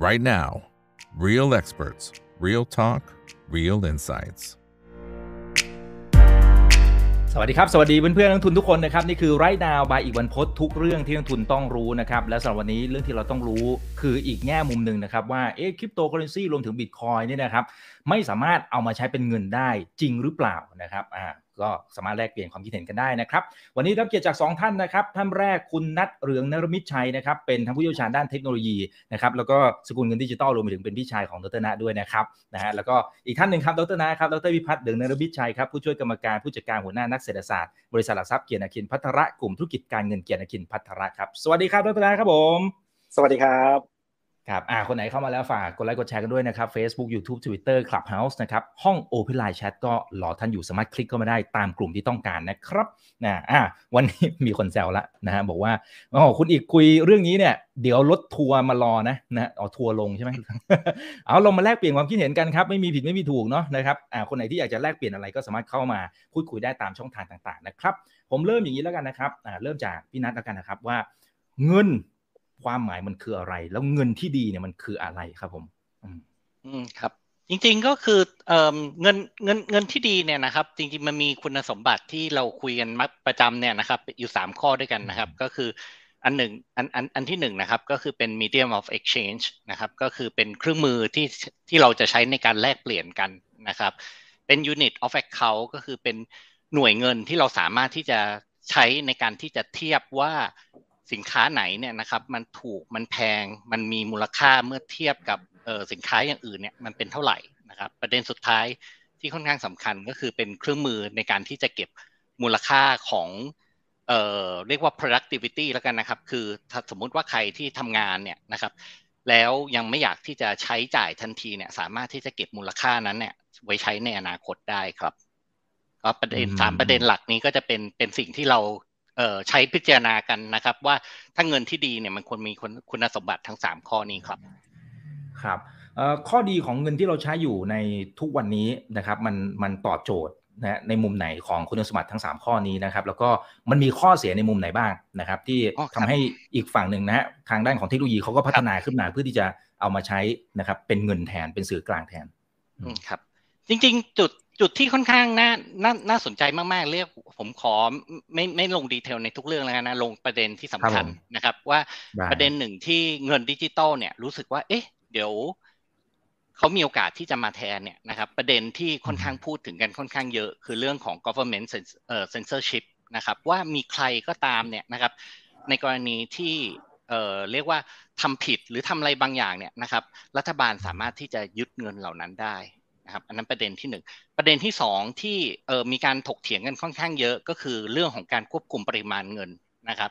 right now. Real experts, real talk, real insights. สวัสดีครับ สวัสดีเพื่อนๆนักลงทุนทุกคนนะครับ นี่คือ Right Now by อีกวันพศทุกเรื่องที่นักลงทุนต้องรู้นะครับ และสำหรับวันนี้เรื่องที่เราต้องรู้คืออีกแง่มุมหนึ่งนะครับ ว่าเอ๊ะคริปโตเคอร์เรนซีรวมถึงบิตคอยน์นี่นะครับ ไม่สามารถเอามาใช้เป็นเงินได้จริงหรือเปล่านะครับอ่า ก็สามารถแลกเปลี่ยนความคิดเห็นกันได้นะครับ วันนี้รับเกียรติจาก 2 ท่านนะครับ ท่านแรกคุณนัทเรืองนรมิตชัยนะครับ เป็นทั้งผู้เชี่ยวชาญด้านเทคโนโลยีนะครับ แล้วก็สกุลเงินดิจิตอลรวมไปถึงเป็นพี่ชายของดรนะด้วยนะครับ นะฮะ แล้วก็อีกท่านหนึ่งครับ ดรนะครับ ดรวิพัฒน์เรืองนรมิตชัยครับ ผู้ช่วยกรรมการผู้จัดการหัวหน้านักเศรษฐศาสตร์ บริษัทหลักทรัพย์เกียรตินาคินภัทร กลุ่มธุรกิจการเงินเกียรตินาคินภัทรครับ สวัสดีครับ ดรนะครับผม สวัสดีครับ ครับอ่าคนไหนเข้ามาแล้วฝากกดไลค์กดแชร์กันด้วยนะครับ Facebook YouTube Twitter Clubhouse นะครับ ห้อง Open Line Chat ก็รอท่านอยู่สามารถคลิกเข้ามาได้ตามกลุ่มที่ต้องการนะครับนะอ่าวันนี้มีคนแซวละนะฮะบอกว่าอ๋อคุณอีกคุยเรื่องนี้เนี่ย เดี๋ยวรถทัวร์มารอนะนะเอทัวร์ลงใช่ไหมเอาลงมาแลกเปลี่ยนความคิดเห็นกันครับ ไม่มีผิดไม่มีถูกเนาะนะครับอ่าคนไหนที่อยากจะแลกเปลี่ยนอะไรก็สามารถเข้ามาพูดคุยได้ตามช่องทางต่าง ๆ นะครับ ผมเริ่มอย่างนี้แล้วกันนะครับอ่าเริ่มจากพี่นัทแล้วกันนะครับว่า เงิน ความหมายมันคืออะไร แล้วเงินที่ดีเนี่ยมันคืออะไรครับผมอืมครับ จริงๆก็คือเอ่อเงินเงินเงินที่ดีเนี่ยนะครับ จริงๆมันมีคุณสมบัติที่เราคุยกันมักประจำเนี่ยนะครับ อยู่สามข้อด้วยกันนะครับ ก็คืออันหนึ่งอันอันอันที่หนึ่งนะครับ ก็คือเป็น medium of exchange นะครับ ก็คือเป็นเครื่องมือที่ที่เราจะใช้ในการแลกเปลี่ยนกันนะครับ เป็น unit of account ก็คือเป็นหน่วยเงินที่เราสามารถที่จะใช้ในการที่จะเทียบว่า สินค้าไหนเนี่ยนะครับมันถูกมันแพงมันมีมูลค่าเมื่อเทียบกับสินค้าอย่างอื่นเนี่ยมันเป็นเท่าไหร่นะครับประเด็นสุดท้ายที่ค่อนข้างสำคัญก็คือเป็นเครื่องมือในการที่จะเก็บมูลค่าของเอ่อเรียกว่า productivity แล้วกันนะครับ คือถ้าสมมุติว่าใครที่ทำงานเนี่ยนะครับ แล้วยังไม่อยากที่จะใช้จ่ายทันทีเนี่ยสามารถที่จะเก็บมูลค่านั้นเนี่ยไว้ใช้ในอนาคตได้ครับก็ประเด็นสามประเด็นหลักนี้ก็จะเป็นเป็นสิ่งที่เรา ใช้พิจารณากันนะครับ ว่าถ้าเงินที่ดีเนี่ยมันควรมีคุณสมบัติทั้ง 3 ข้อนี้ครับ ครับข้อดีของเงินที่เราใช้อยู่ในทุกวันนี้นะครับ มันมันตอบโจทย์นะในมุมไหนของคุณสมบัติทั้ง 3 ข้อนี้นะครับ แล้วก็มันมีข้อเสียในมุมไหนบ้างนะครับ ที่ทำให้อีกฝั่งหนึ่งนะฮะทางด้านของเทคโนโลยีเขาก็พัฒนาขึ้นมาเพื่อที่จะเอามาใช้นะครับ เป็นเงินแทนเป็นสื่อกลางแทนครับ จริง ๆ จุด จุดที่ค่อนข้างน่าน่าน่าสนใจมากๆ เรียกผมขอไม่ไม่ลงดีเทลในทุกเรื่องแล้วนะลงประเด็นที่สำคัญนะครับ ว่าประเด็นหนึ่งที่เงินดิจิตอลเนี่ยรู้สึกว่า เอ๊ะ เดี๋ยวเขามีโอกาสที่จะมาแทนเนี่ยนะครับ ประเด็นที่ค่อนข้างพูดถึงกันค่อนข้างเยอะ คือเรื่องของ government censorship นะครับ ว่ามีใครก็ตามเนี่ยนะครับ ในกรณีที่เอ่อเรียกว่าทำผิดหรือทำอะไรบางอย่างเนี่ยนะครับ รัฐบาลสามารถที่จะยึดเงินเหล่านั้นได้ ครับอันนั้นประเด็นที่ 1 ประเด็นที่ 2 ที่เออมีการถกเถียงกันค่อนข้างเยอะก็คือเรื่องของการควบคุมปริมาณเงินนะครับ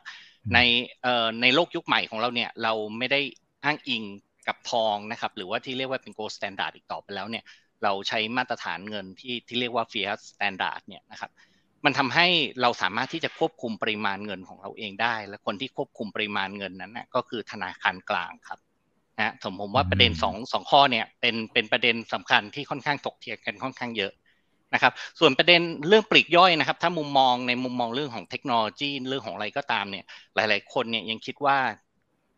ในเอ่อในโลกยุคใหม่ของเราเนี่ยเราไม่ได้อ้างอิงกับทองนะครับหรือว่าที่เรียกว่าเป็น gold standard อีกต่อไปแล้วเนี่ยเราใช้มาตรฐานเงินที่ที่เรียกว่า fiat standard เนี่ยนะครับมันทำให้เราสามารถที่จะควบคุมปริมาณเงินของเราเองได้ และคนที่ควบคุมปริมาณเงินนั้นนะก็คือธนาคารกลางครับ นะผมผมว่าประเด็นสองสองข้อเนี่ยเป็นเป็นประเด็นสำคัญที่ค่อนข้างถกเถียงกันค่อนข้างเยอะนะครับ ส่วนประเด็นเรื่องปลีกย่อยนะครับ ถ้ามุมมองในมุมมองเรื่องของเทคโนโลยีเรื่องของอะไรก็ตามเนี่ย หลาย ๆ คนเนี่ยยังคิดว่า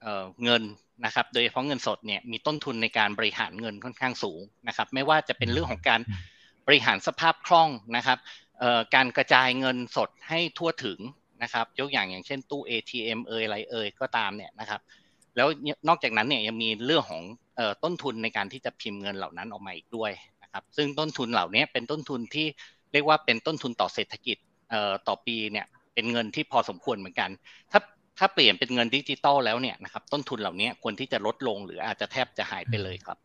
เเงินนะครับ โดยเฉพาะเงินสดเนี่ยมีต้นทุนในการบริหารเงินค่อนข้างสูงนะครับ ไม่ว่าจะเป็นเรื่องของการบริหารสภาพคล่องนะครับการกระจายเงินสดให้ทั่วถึงนะครับ ยกอย่างอย่างเช่นตู้ ATM เอ่ยอะไรเอ่ยก็ตามเนี่ยนะครับ แล้วนอกจากนั้นเนี่ยยังมีเรื่องของต้นทุนในการที่จะพิมพ์เงินเหล่านั้นออกมาอีกด้วยนะครับซึ่งต้นทุนเหล่านี้เป็นต้นทุนที่เรียกว่าเป็นต้นทุนต่อเศรษฐกิจต่อปีเนี่ยเป็นเงินที่พอสมควรเหมือนกัน ถ้าถ้าเปลี่ยนเป็นเงินดิจิตอลแล้วเนี่ยนะครับต้นทุนเหล่านี้ควรที่จะลดลงหรืออาจจะแทบจะหายไปเลยครับ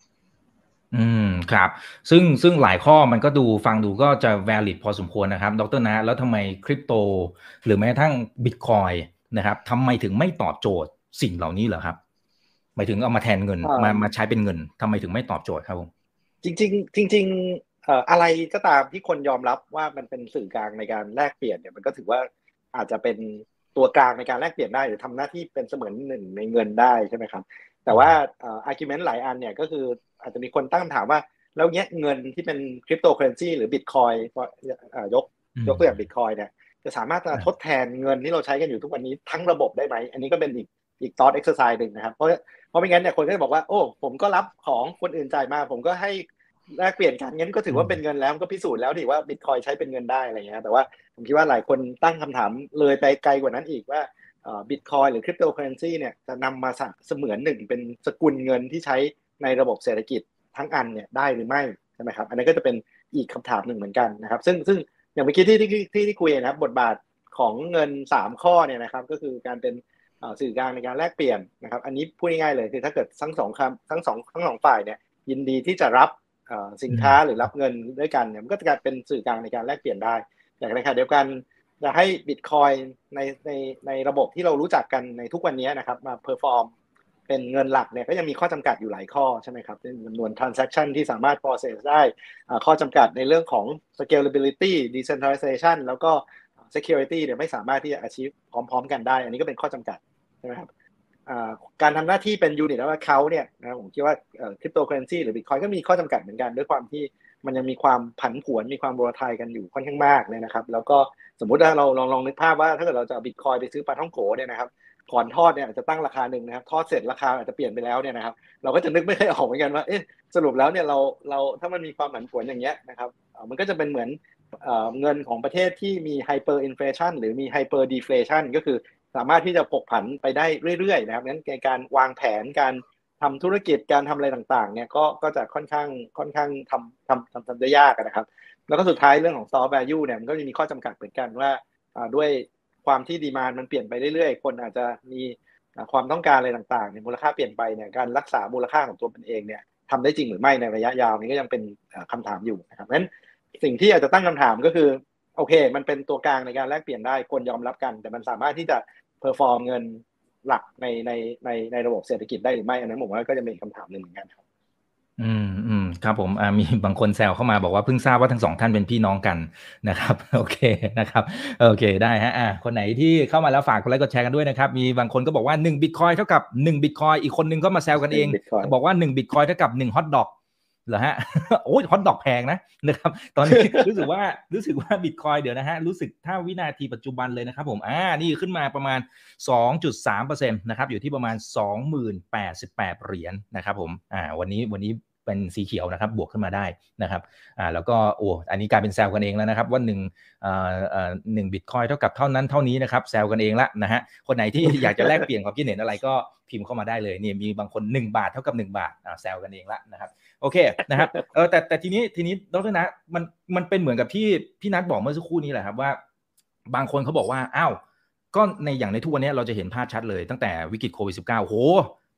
อืมครับ ซึ่งซึ่งหลายข้อมันก็ดูฟังดูก็จะ valid พอสมควรนะครับ ดรนะ แล้วทำไมคริปโต หรือแม้กระทั่งบิตคอยนะครับทำไมถึงไม่ตอบโจทย์สิ่งเหล่านี้เหรอครับ หมายถึงเอามาแทนเงินมามาใช้เป็นเงินทำไมถึงไม่ตอบโจทย์ครับผมจริงๆจริงๆอะไรก็ตามที่คนยอมรับว่ามันเป็นสื่อกลางในการแลกเปลี่ยนเนี่ยมันก็ถือว่าอาจจะเป็นตัวกลางในการแลกเปลี่ยนได้หรือทำหน้าที่เป็นเสมือนหนึ่งในเงินได้ใช่ไหมครับ แต่ว่า argument หลายอันเนี่ยก็คืออาจจะมีคนตั้งถามว่า แล้วเนี้ยเงินที่เป็นคริปโตเคอร์เรนซีหรือบิตคอยน์ยกยกตัวอย่างบิตคอยน์เนี่ยจะสามารถจะทดแทนเงินที่เราใช้กันอยู่ทุกวันนี้ทั้งระบบได้ไหม อันนี้ก็เป็นอีก อีกตอนเอ็กซ์ไซส์หนึ่งนะครับ เพราะเพราะไม่งั้นเนี่ยคนก็จะบอกว่า โอ้ผมก็รับของคนอื่นจ่ายมา ผมก็ให้แลกเปลี่ยนกันงั้นก็ถือว่าเป็นเงินแล้วก็พิสูจน์แล้วดิว่าบิตคอยน์ใช้เป็นเงินได้อะไรเงี้ยแต่ว่าผมคิดว่าหลายคนตั้งคำถามเลยไปไกลกว่านั้นอีกว่าบิตคอยน์หรือคริปโตเคอร์เรนซีเนี่ยจะนำมาเสมือนหนึ่งเป็นสกุลเงินที่ใช้ในระบบเศรษฐกิจทั้งอันเนี่ยได้หรือไม่ใช่ไหมครับอันนี้ก็จะเป็นอีกคำถามหนึ่งเหมือนกันนะครับ ซึ่งซึ่งอย่างเมื่อกี้ที่ที่ที่ที่คุยนะครับบทบาทของเงิน 3 ข้อเนี่ยนะครับก็คือการเป็น สื่อกลางในการแลกเปลี่ยนนะครับ อันนี้พูดง่ายๆเลยคือถ้าเกิดทั้งสองคำทั้งสองทั้งสองฝ่ายเนี่ยยินดีที่จะรับสินค้าหรือรับเงินด้วยกันเนี่ยมันก็จะกลายเป็นสื่อกลางในการแลกเปลี่ยนได้อย่างไรก็เดียวกันจะให้บิตคอยน์ในในในระบบที่เรารู้จักกันในทุกวันนี้นะครับมา performเป็นเงินหลักเนี่ยก็ยังมีข้อจำกัดอยู่หลายข้อใช่ไหมครับจำนวน transaction ที่สามารถ process ได้ข้อจำกัดในเรื่องของ scalability decentralization แล้วก็ security เนี่ยไม่สามารถที่จะ achieve พร้อม ๆ กันได้ อันนี้ก็เป็นข้อจำกัดใช่ไหมครับการทำหน้าที่เป็น unit แล้วเขาเนี่ยนะผมคิดว่าคริปโตเคอเรนซีหรือบิตคอยก็มีข้อจำกัดเหมือนกันด้วยความที่มันยังมีความผันผวนมีความโบรทายกันอยู่ค่อนข้างมากเลยนะครับ แล้วก็สมมุติว่าเราลองลองนึกภาพว่าถ้าเกิดเราจะบิตคอยไปซื้อปลาท่องโขเนี่ยนะครับก่อนทอดเนี่ยจะตั้งราคาหนึ่งนะครับ ทอดเสร็จราคาอาจจะเปลี่ยนไปแล้วเนี่ยนะครับ เราก็จะนึกไม่ค่อยออกเหมือนกันว่าเอ๊ะสรุปแล้วเนี่ยเราเราถ้ามันมีความผันผวนอย่างเงี้ยนะครับมันก็จะเป็นเหมือนเงินของประเทศที่มี hyperinflation หรือมี hyperdeflation ก็คือ สามารถที่จะผกผันไปได้เรื่อยๆนะครับงั้นในการวางแผนการทำธุรกิจการทำอะไรต่างๆเนี่ยก็ก็จะค่อนข้างค่อนข้างทำทำทำทำได้ยากนะครับ แล้วก็สุดท้ายเรื่องของ store of value เนี่ยมันก็จะมีข้อจำกัดเหมือนกันว่าด้วยความที่ demand มันเปลี่ยนไปเรื่อยๆ คนอาจจะมีความต้องการอะไรต่างๆเนี่ยมูลค่าเปลี่ยนไปเนี่ยการรักษามูลค่าของตัวมันเองเนี่ยทำได้จริงหรือไม่ในระยะยาวนี้ก็ยังเป็นคำถามอยู่นะครับเพราะฉะนั้นสิ่งที่อาจจะตั้งคำถามก็คือโอเค มันเป็นตัวกลางในการแลกเปลี่ยนได้คนยอมรับกัน แต่มันสามารถที่จะ perform เงินหลักในในในในระบบเศรษฐกิจได้หรือไม่ อันนั้นผมว่าก็จะเป็นคำถามหนึ่งเหมือนกันครับ อืมอืมครับผมอ่ามีบางคนแซวเข้ามาบอกว่าเพิ่งทราบว่าทั้งสองท่านเป็นพี่น้องกันนะครับ โอเคนะครับ โอเคได้ฮะอ่าคนไหนที่เข้ามาแล้วฝากกดไลค์กดแชร์กันด้วยนะครับ มีบางคนก็บอกว่า1บิตคอยน์เท่ากับ1บิตคอยน์อีกคนนึงก็มาแซวกันเอง บอกว่า1บิตคอยน์เท่ากับ1ฮอตดอก เหรอฮะโอ้ยฮอตดอกแพงนะนะครับ ตอนนี้รู้สึกว่ารู้สึกว่าบิตคอยน์เดี๋ยวนะฮะรู้สึกถ้าวินาทีปัจจุบันเลยนะครับผมอ่านี่ขึ้นมาประมาณ 2.3%นะครับอยู่ที่ประมาณ 20,088 เหรียญนะครับผมอ่าวันนี้วันนี้เป็นสีเขียวนะครับบวกขึ้นมาได้นะครับอ่าแล้วก็โอ้อันนี้กลายเป็นแซวกันเองแล้วนะครับว่าหนึ่งอ่าหนึ่งบิตคอยเท่ากับเท่านั้นเท่านี้นะครับแซวกันเองละนะฮะคนไหนที่อยากจะแลกเปลี่ยนความคิดเห็นอะไรก็พิมพ์เข้ามาได้เลยเนี่ยมีบางคน 1 บาทเท่ากับ 1 บาทอ่าแซวกันเองละนะครับ โอเคนะครับเออแต่แต่ทีนี้ทีนี้ดรนะมันมันเป็นเหมือนกับที่พี่นัทบอกเมื่อสักครู่นี้แหละครับว่า บางคนเขาบอกว่าอ้าวก็ในอย่างในทุกวันนี้เราจะเห็นภาพชัดเลยตั้งแต่วิกฤตโควิด -19 โห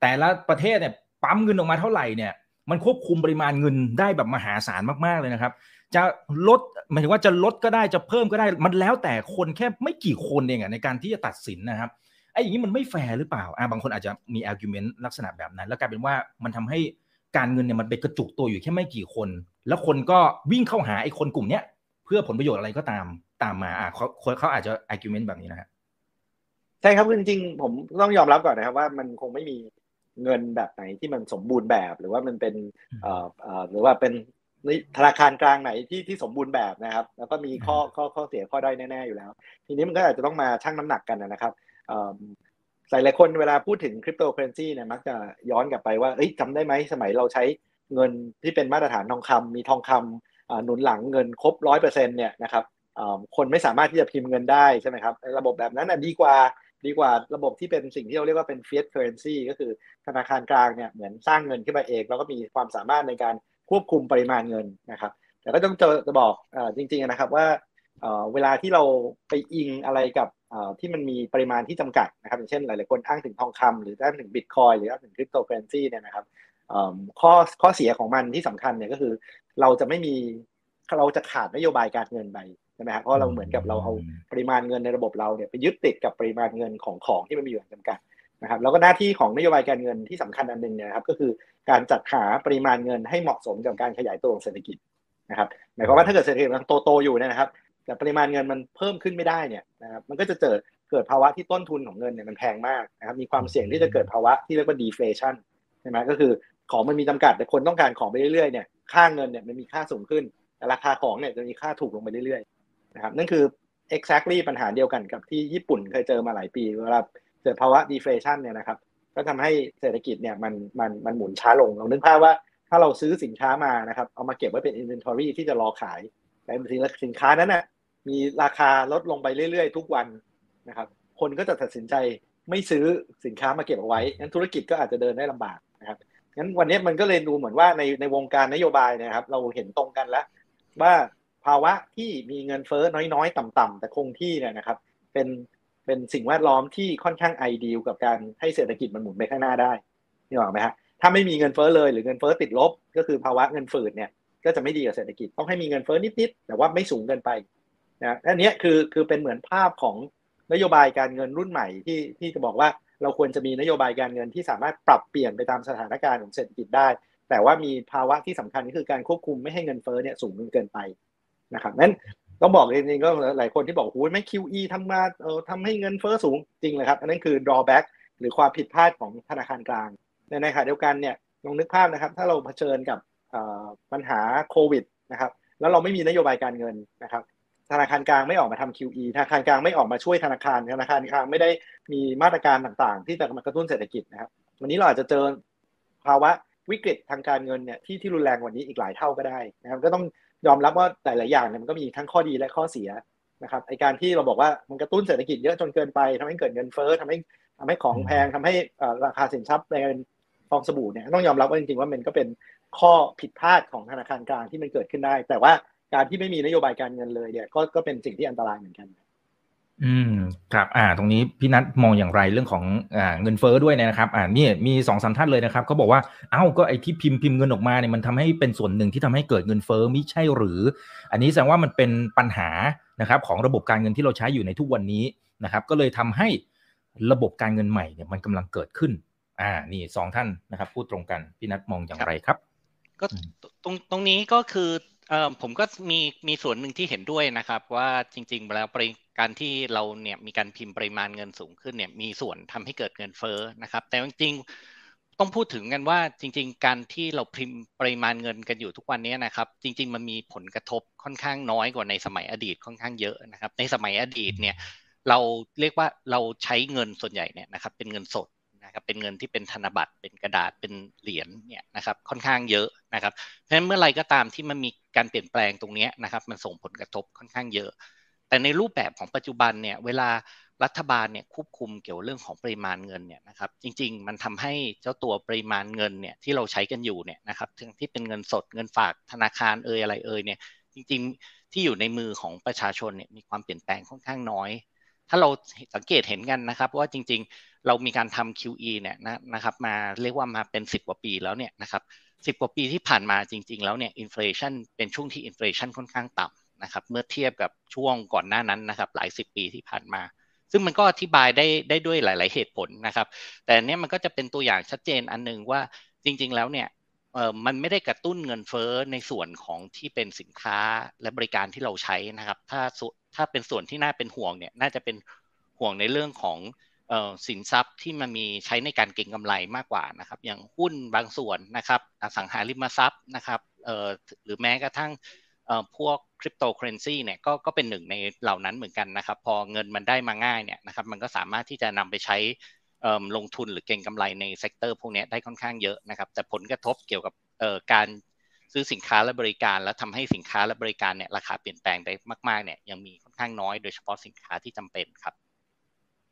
แต่ละประเทศเนี่ยปั๊มเงินออกมาเท่าไหร่เนี่ยมันควบคุมปริมาณเงินได้แบบมหาศาลมากๆเลยนะครับ จะลดหมายถึงว่าจะลดก็ได้จะเพิ่มก็ได้ มันแล้วแต่คนแค่ไม่กี่คนเองอะในการที่จะตัดสินนะครับไอ้อย่างนี้มันไม่แฟร์หรือเปล่าอ่าบางคนอาจจะมี argument ลักษณะแบบนั้น แล้วกลายเป็นว่ามันทำให้ การเงินเนี่ยมันไปกระจุกตัวอยู่แค่ไม่กี่คน แล้วคนก็วิ่งเข้าหาไอ้คนกลุ่มเนี้ยเพื่อผลประโยชน์อะไรก็ตามตามมาอ่าเขาเขาอาจจะ argument แบบนี้นะฮะใช่ครับจริงๆผมต้องยอมรับก่อนนะครับว่ามันคงไม่มีเงินแบบไหนที่มันสมบูรณ์แบบหรือว่ามันเป็นเอ่อเอ่อหรือว่าเป็นธนาคารกลางไหนที่ที่สมบูรณ์แบบนะครับ แล้วก็มีข้อข้อข้อเสียข้อได้แน่ๆอยู่แล้ว ทีนี้มันก็อาจจะต้องมาชั่งน้ำหนักกันนะครับ หลายหลายคนเวลาพูดถึงคริปโตเคอเรนซีเนี่ยมักจะย้อนกลับไปว่าเอ้ยจำได้ไหมสมัยเราใช้เงินที่เป็นมาตรฐานทองคำมีทองคำหนุนหลังเงินครบร้อยเปอร์เซ็นต์เนี่ยนะครับคนไม่สามารถที่จะพิมพ์เงินได้ใช่ไหมครับระบบแบบนั้นดีกว่าดีกว่าระบบที่เป็นสิ่งที่เราเรียกว่าเป็น fiat currency ก็คือธนาคารกลางเนี่ยเหมือนสร้างเงินขึ้นมาเอง แล้วก็มีความสามารถในการควบคุมปริมาณเงินนะครับ แต่ก็ต้องจะจะบอกจริงๆนะครับว่าเวลาที่เราไปอิงอะไรกับ ที่มันมีปริมาณที่จำกัดนะครับอย่างเช่นหลายๆคนอ้างถึงทองคำหรืออ้างถึงบิตคอยน์หรืออ้างถึงคริปโตเคอเรนซีเนี่ยนะครับข้อข้อเสียของมันที่สำคัญเนี่ยก็คือ เราจะไม่มีเราจะขาดนโยบายการเงินไปใช่ไหมครับเพราะเราเหมือนกับเราเอาปริมาณเงินในระบบเราเนี่ยไปยึดติดกับปริมาณเงินของของที่มันมีอยู่จำกัดนะครับแล้วก็หน้าที่ของนโยบายการเงินที่สำคัญอันหนึ่งเนี่ยครับก็คือการจัดหาปริมาณเงินให้เหมาะสมกับการขยายตัวของเศรษฐกิจนะครับหมายความว่าถ้าเกิดเศรษฐกิจมันโตโตอยู่เนี่ยนะครับ แต่ปริมาณเงินมันเพิ่มขึ้นไม่ได้เนี่ยนะครับมันก็จะเกิดเกิดภาวะที่ต้นทุนของเงินเนี่ยมันแพงมากนะครับมีความเสี่ยงที่จะเกิดภาวะที่เรียกว่า deflation ใช่ไหมก็คือของมันมีจำกัดแต่คนต้องการของไปเรื่อยๆเนี่ยค่าเงินเนี่ยมันมีค่าสูงขึ้นแต่ราคาของเนี่ยจะมีค่าถูกลงไปเรื่อยะครับนั่นคือ exactly ปัญหาเดียวกันกับที่ญี่ปุ่นเคยเจอมาหลายปีเวลาเกิดภาวะ deflation เนี่ยนะครับก็ทำให้เศรษฐกิจเนี่ยมันมันมันหมุนช้าลงลองนึกภาพว่าถ้าเราซื้อสินค้ามานะครับเอามาเก็บไว้เป็น inventory ที่จะรอขายแต่สินค้านั้นน่ะ มีราคาลดลงไปเรื่อยๆ ทุกวันนะครับ คนก็จะตัดสินใจไม่ซื้อสินค้ามาเก็บเอาไว้งั้นธุรกิจก็อาจจะเดินได้ลำบากนะครับงั้นวันนี้มันก็เลยดูเหมือนว่าในในวงการนโยบายนะครับ เราเห็นตรงกันแล้ว ว่าภาวะที่มีเงินเฟ้อน้อยๆ ต่ำๆแต่คงที่เนี่ยนะครับ เป็นเป็นสิ่งแวดล้อมที่ค่อนข้างไอเดียกับการให้เศรษฐกิจมันหมุนไปข้างหน้าได้นี่หรอไหมฮะถ้าไม่มีเงินเฟ้อเลยหรือเงินเฟ้อติดลบ ก็คือภาวะเงินฝืดเนี่ยก็จะไม่ดีกับเศรษฐกิจต้องให้มีเงินเฟ้อนิดๆแต่ว่าไม่สูงเกินไป นะอันนี้คือคือเป็นเหมือนภาพของนโยบายการเงินรุ่นใหม่ที่ที่จะบอกว่าเราควรจะมีนโยบายการเงินที่สามารถปรับเปลี่ยนไปตามสถานการณ์ของเศรษฐกิจได้ แต่ว่ามีภาวะที่สำคัญก็คือการควบคุมไม่ให้เงินเฟ้อเนี่ยสูงเกินไปนะครับนั้นต้องบอกจริงๆก็หลายคนที่บอกโอ้ยไม่ QE ทำมาเออทำให้เงินเฟ้อสูงจริงเลยครับ อันนั้นคือ drawback หรือความผิดพลาดของธนาคารกลาง ในในขณะเดียวกันเนี่ยลองนึกภาพนะครับ ถ้าเราเผชิญกับปัญหาโควิดนะครับแล้วเราไม่มีนโยบายการเงินนะครับ ธนาคารกลางไม่ออกมาทำ QE ธนาคารกลางไม่ออกมาช่วยธนาคารธนาคารกลางไม่ได้มีมาตรการต่างๆ ที่จะมากระตุ้นเศรษฐกิจนะครับ วันนี้เราอาจจะเจอภาวะวิกฤตทางการเงินเนี่ยที่ที่รุนแรงกว่านี้อีกหลายเท่าก็ได้นะครับก็ต้องยอมรับว่าหลายๆอย่างเนี่ยมันก็มีทั้งข้อดีและข้อเสียนะครับไอการที่เราบอกว่ามันกระตุ้นเศรษฐกิจเยอะจนเกินไปทำให้เกิดเงินเฟ้อทำให้ทำให้ของแพงทำให้ราคาสินทรัพย์ในฟองสบู่เนี่ยต้องยอมรับว่าจริงๆว่ามันก็เป็นข้อผิดพลาดของธนาคารกลางที่มันเกิดขึ้นได้ แต่ว่า การที่ไม่มีนโยบายการเงินเลยเนี่ยก็ก็เป็นสิ่งที่อันตรายเหมือนกัน อืมครับ อ่า ตรงนี้พี่นัทมองอย่างไรเรื่องของอ่าเงินเฟ้อด้วยนะครับ อ่านี่มีสองสามท่านเลยนะครับเขาบอกว่าเอ้าก็ไอ้ที่พิมพ์พิมพ์เงินออกมาเนี่ยมันทำให้เป็นส่วนหนึ่งที่ทำให้เกิดเงินเฟ้อไม่ใช่หรือ อันนี้แสดงว่ามันเป็นปัญหานะครับของระบบการเงินที่เราใช้อยู่ในทุกวันนี้นะครับ ก็เลยทำให้ระบบการเงินใหม่เนี่ยมันกำลังเกิดขึ้น อ่า นี่สองท่านนะครับ พูดตรงกันพี่นัทมองอย่างไรครับ ก็ตรงตรงนี้ก็คือ เอ่อผมก็มีมีส่วนหนึ่งที่เห็นด้วยนะครับ ว่าจริงๆแล้วการที่เราเนี่ยมีการพิมพ์ปริมาณเงินสูงขึ้นเนี่ยมีส่วนทำให้เกิดเงินเฟ้อนะครับ แต่จริงๆต้องพูดถึงกันว่าจริง ๆ การที่เราพิมพ์ปริมาณเงินกันอยู่ทุกวันนี้นะครับ จริง ๆ มันมีผลกระทบค่อนข้างน้อยกว่าในสมัยอดีตค่อนข้างเยอะนะครับ ในสมัยอดีตเนี่ยเราเรียกว่าเราใช้เงินส่วนใหญ่เนี่ยนะครับเป็นเงินสด นะครับเป็นเงินที่เป็นธนบัตรเป็นกระดาษเป็นเหรียญเนี่ยนะครับค่อนข้างเยอะนะครับเพราะฉะนั้นเมื่อไรก็ตามที่มันมีการเปลี่ยนแปลงตรงนี้นะครับมันส่งผลกระทบค่อนข้างเยอะ แต่ในรูปแบบของปัจจุบันเนี่ยเวลารัฐบาลเนี่ยควบคุมเกี่ยวเรื่องของปริมาณเงินเนี่ยนะครับจริง ๆ มันทำให้เจ้าตัวปริมาณเงินเนี่ยที่เราใช้กันอยู่เนี่ยนะครับทั้งที่เป็นเงินสดเงินฝากธนาคารเอ่ยอะไรเอ่ยเนี่ยจริงๆที่อยู่ในมือของประชาชนเนี่ยมีความเปลี่ยนแปลงค่อนข้างน้อย ถ้าเราสังเกตเห็นกันนะครับว่าจริงๆ เรามีการทำ QE เนี่ยนะครับมาเรียกว่ามาเป็น 10 กว่าปีแล้วเนี่ยนะครับสิบกว่าปีที่ผ่านมาจริง ๆ แล้วเนี่ย inflation เป็นช่วงที่ inflation ค่อนข้างต่ำนะครับเมื่อเทียบกับช่วงก่อนหน้านั้นนะครับหลายสิบปีที่ผ่านมา ซึ่งมันก็อธิบายได้ได้ด้วยหลาย ๆ เหตุผลนะครับ แต่เนี้ยมันก็จะเป็นตัวอย่างชัดเจนอันนึงว่าจริง ๆ แล้วเนี่ย มันไม่ได้กระตุ้นเงินเฟ้อในส่วนของที่เป็นสินค้าและบริการที่เราใช้นะครับ ถ้าถ้าเป็นส่วนที่น่าเป็นห่วงเนี่ยน่าจะเป็นห่วงในเรื่องของสินทรัพย์ที่มันมีใช้ในการเก็งกำไรมากกว่านะครับ อย่างหุ้นบางส่วนนะครับอสังหาริมทรัพย์นะครับหรือแม้กระทั่งพวกคริปโตเคอเรนซีเนี่ยก็ก็เป็นหนึ่งในเหล่านั้นเหมือนกันนะครับ พอเงินมันได้มาง่ายเนี่ยนะครับ มันก็สามารถที่จะนำไปใช้ ลงทุนหรือเก็งกำไรใน sector พวกนี้ได้ค่อนข้างเยอะนะครับแต่ผลกระทบเกี่ยวกับการซื้อสินค้าและบริการ แล้วทำให้สินค้าและบริการเนี่ยราคาเปลี่ยนแปลงได้มากๆเนี่ยยังมีค่อนข้างน้อยโดยเฉพาะสินค้าที่จำเป็นครับ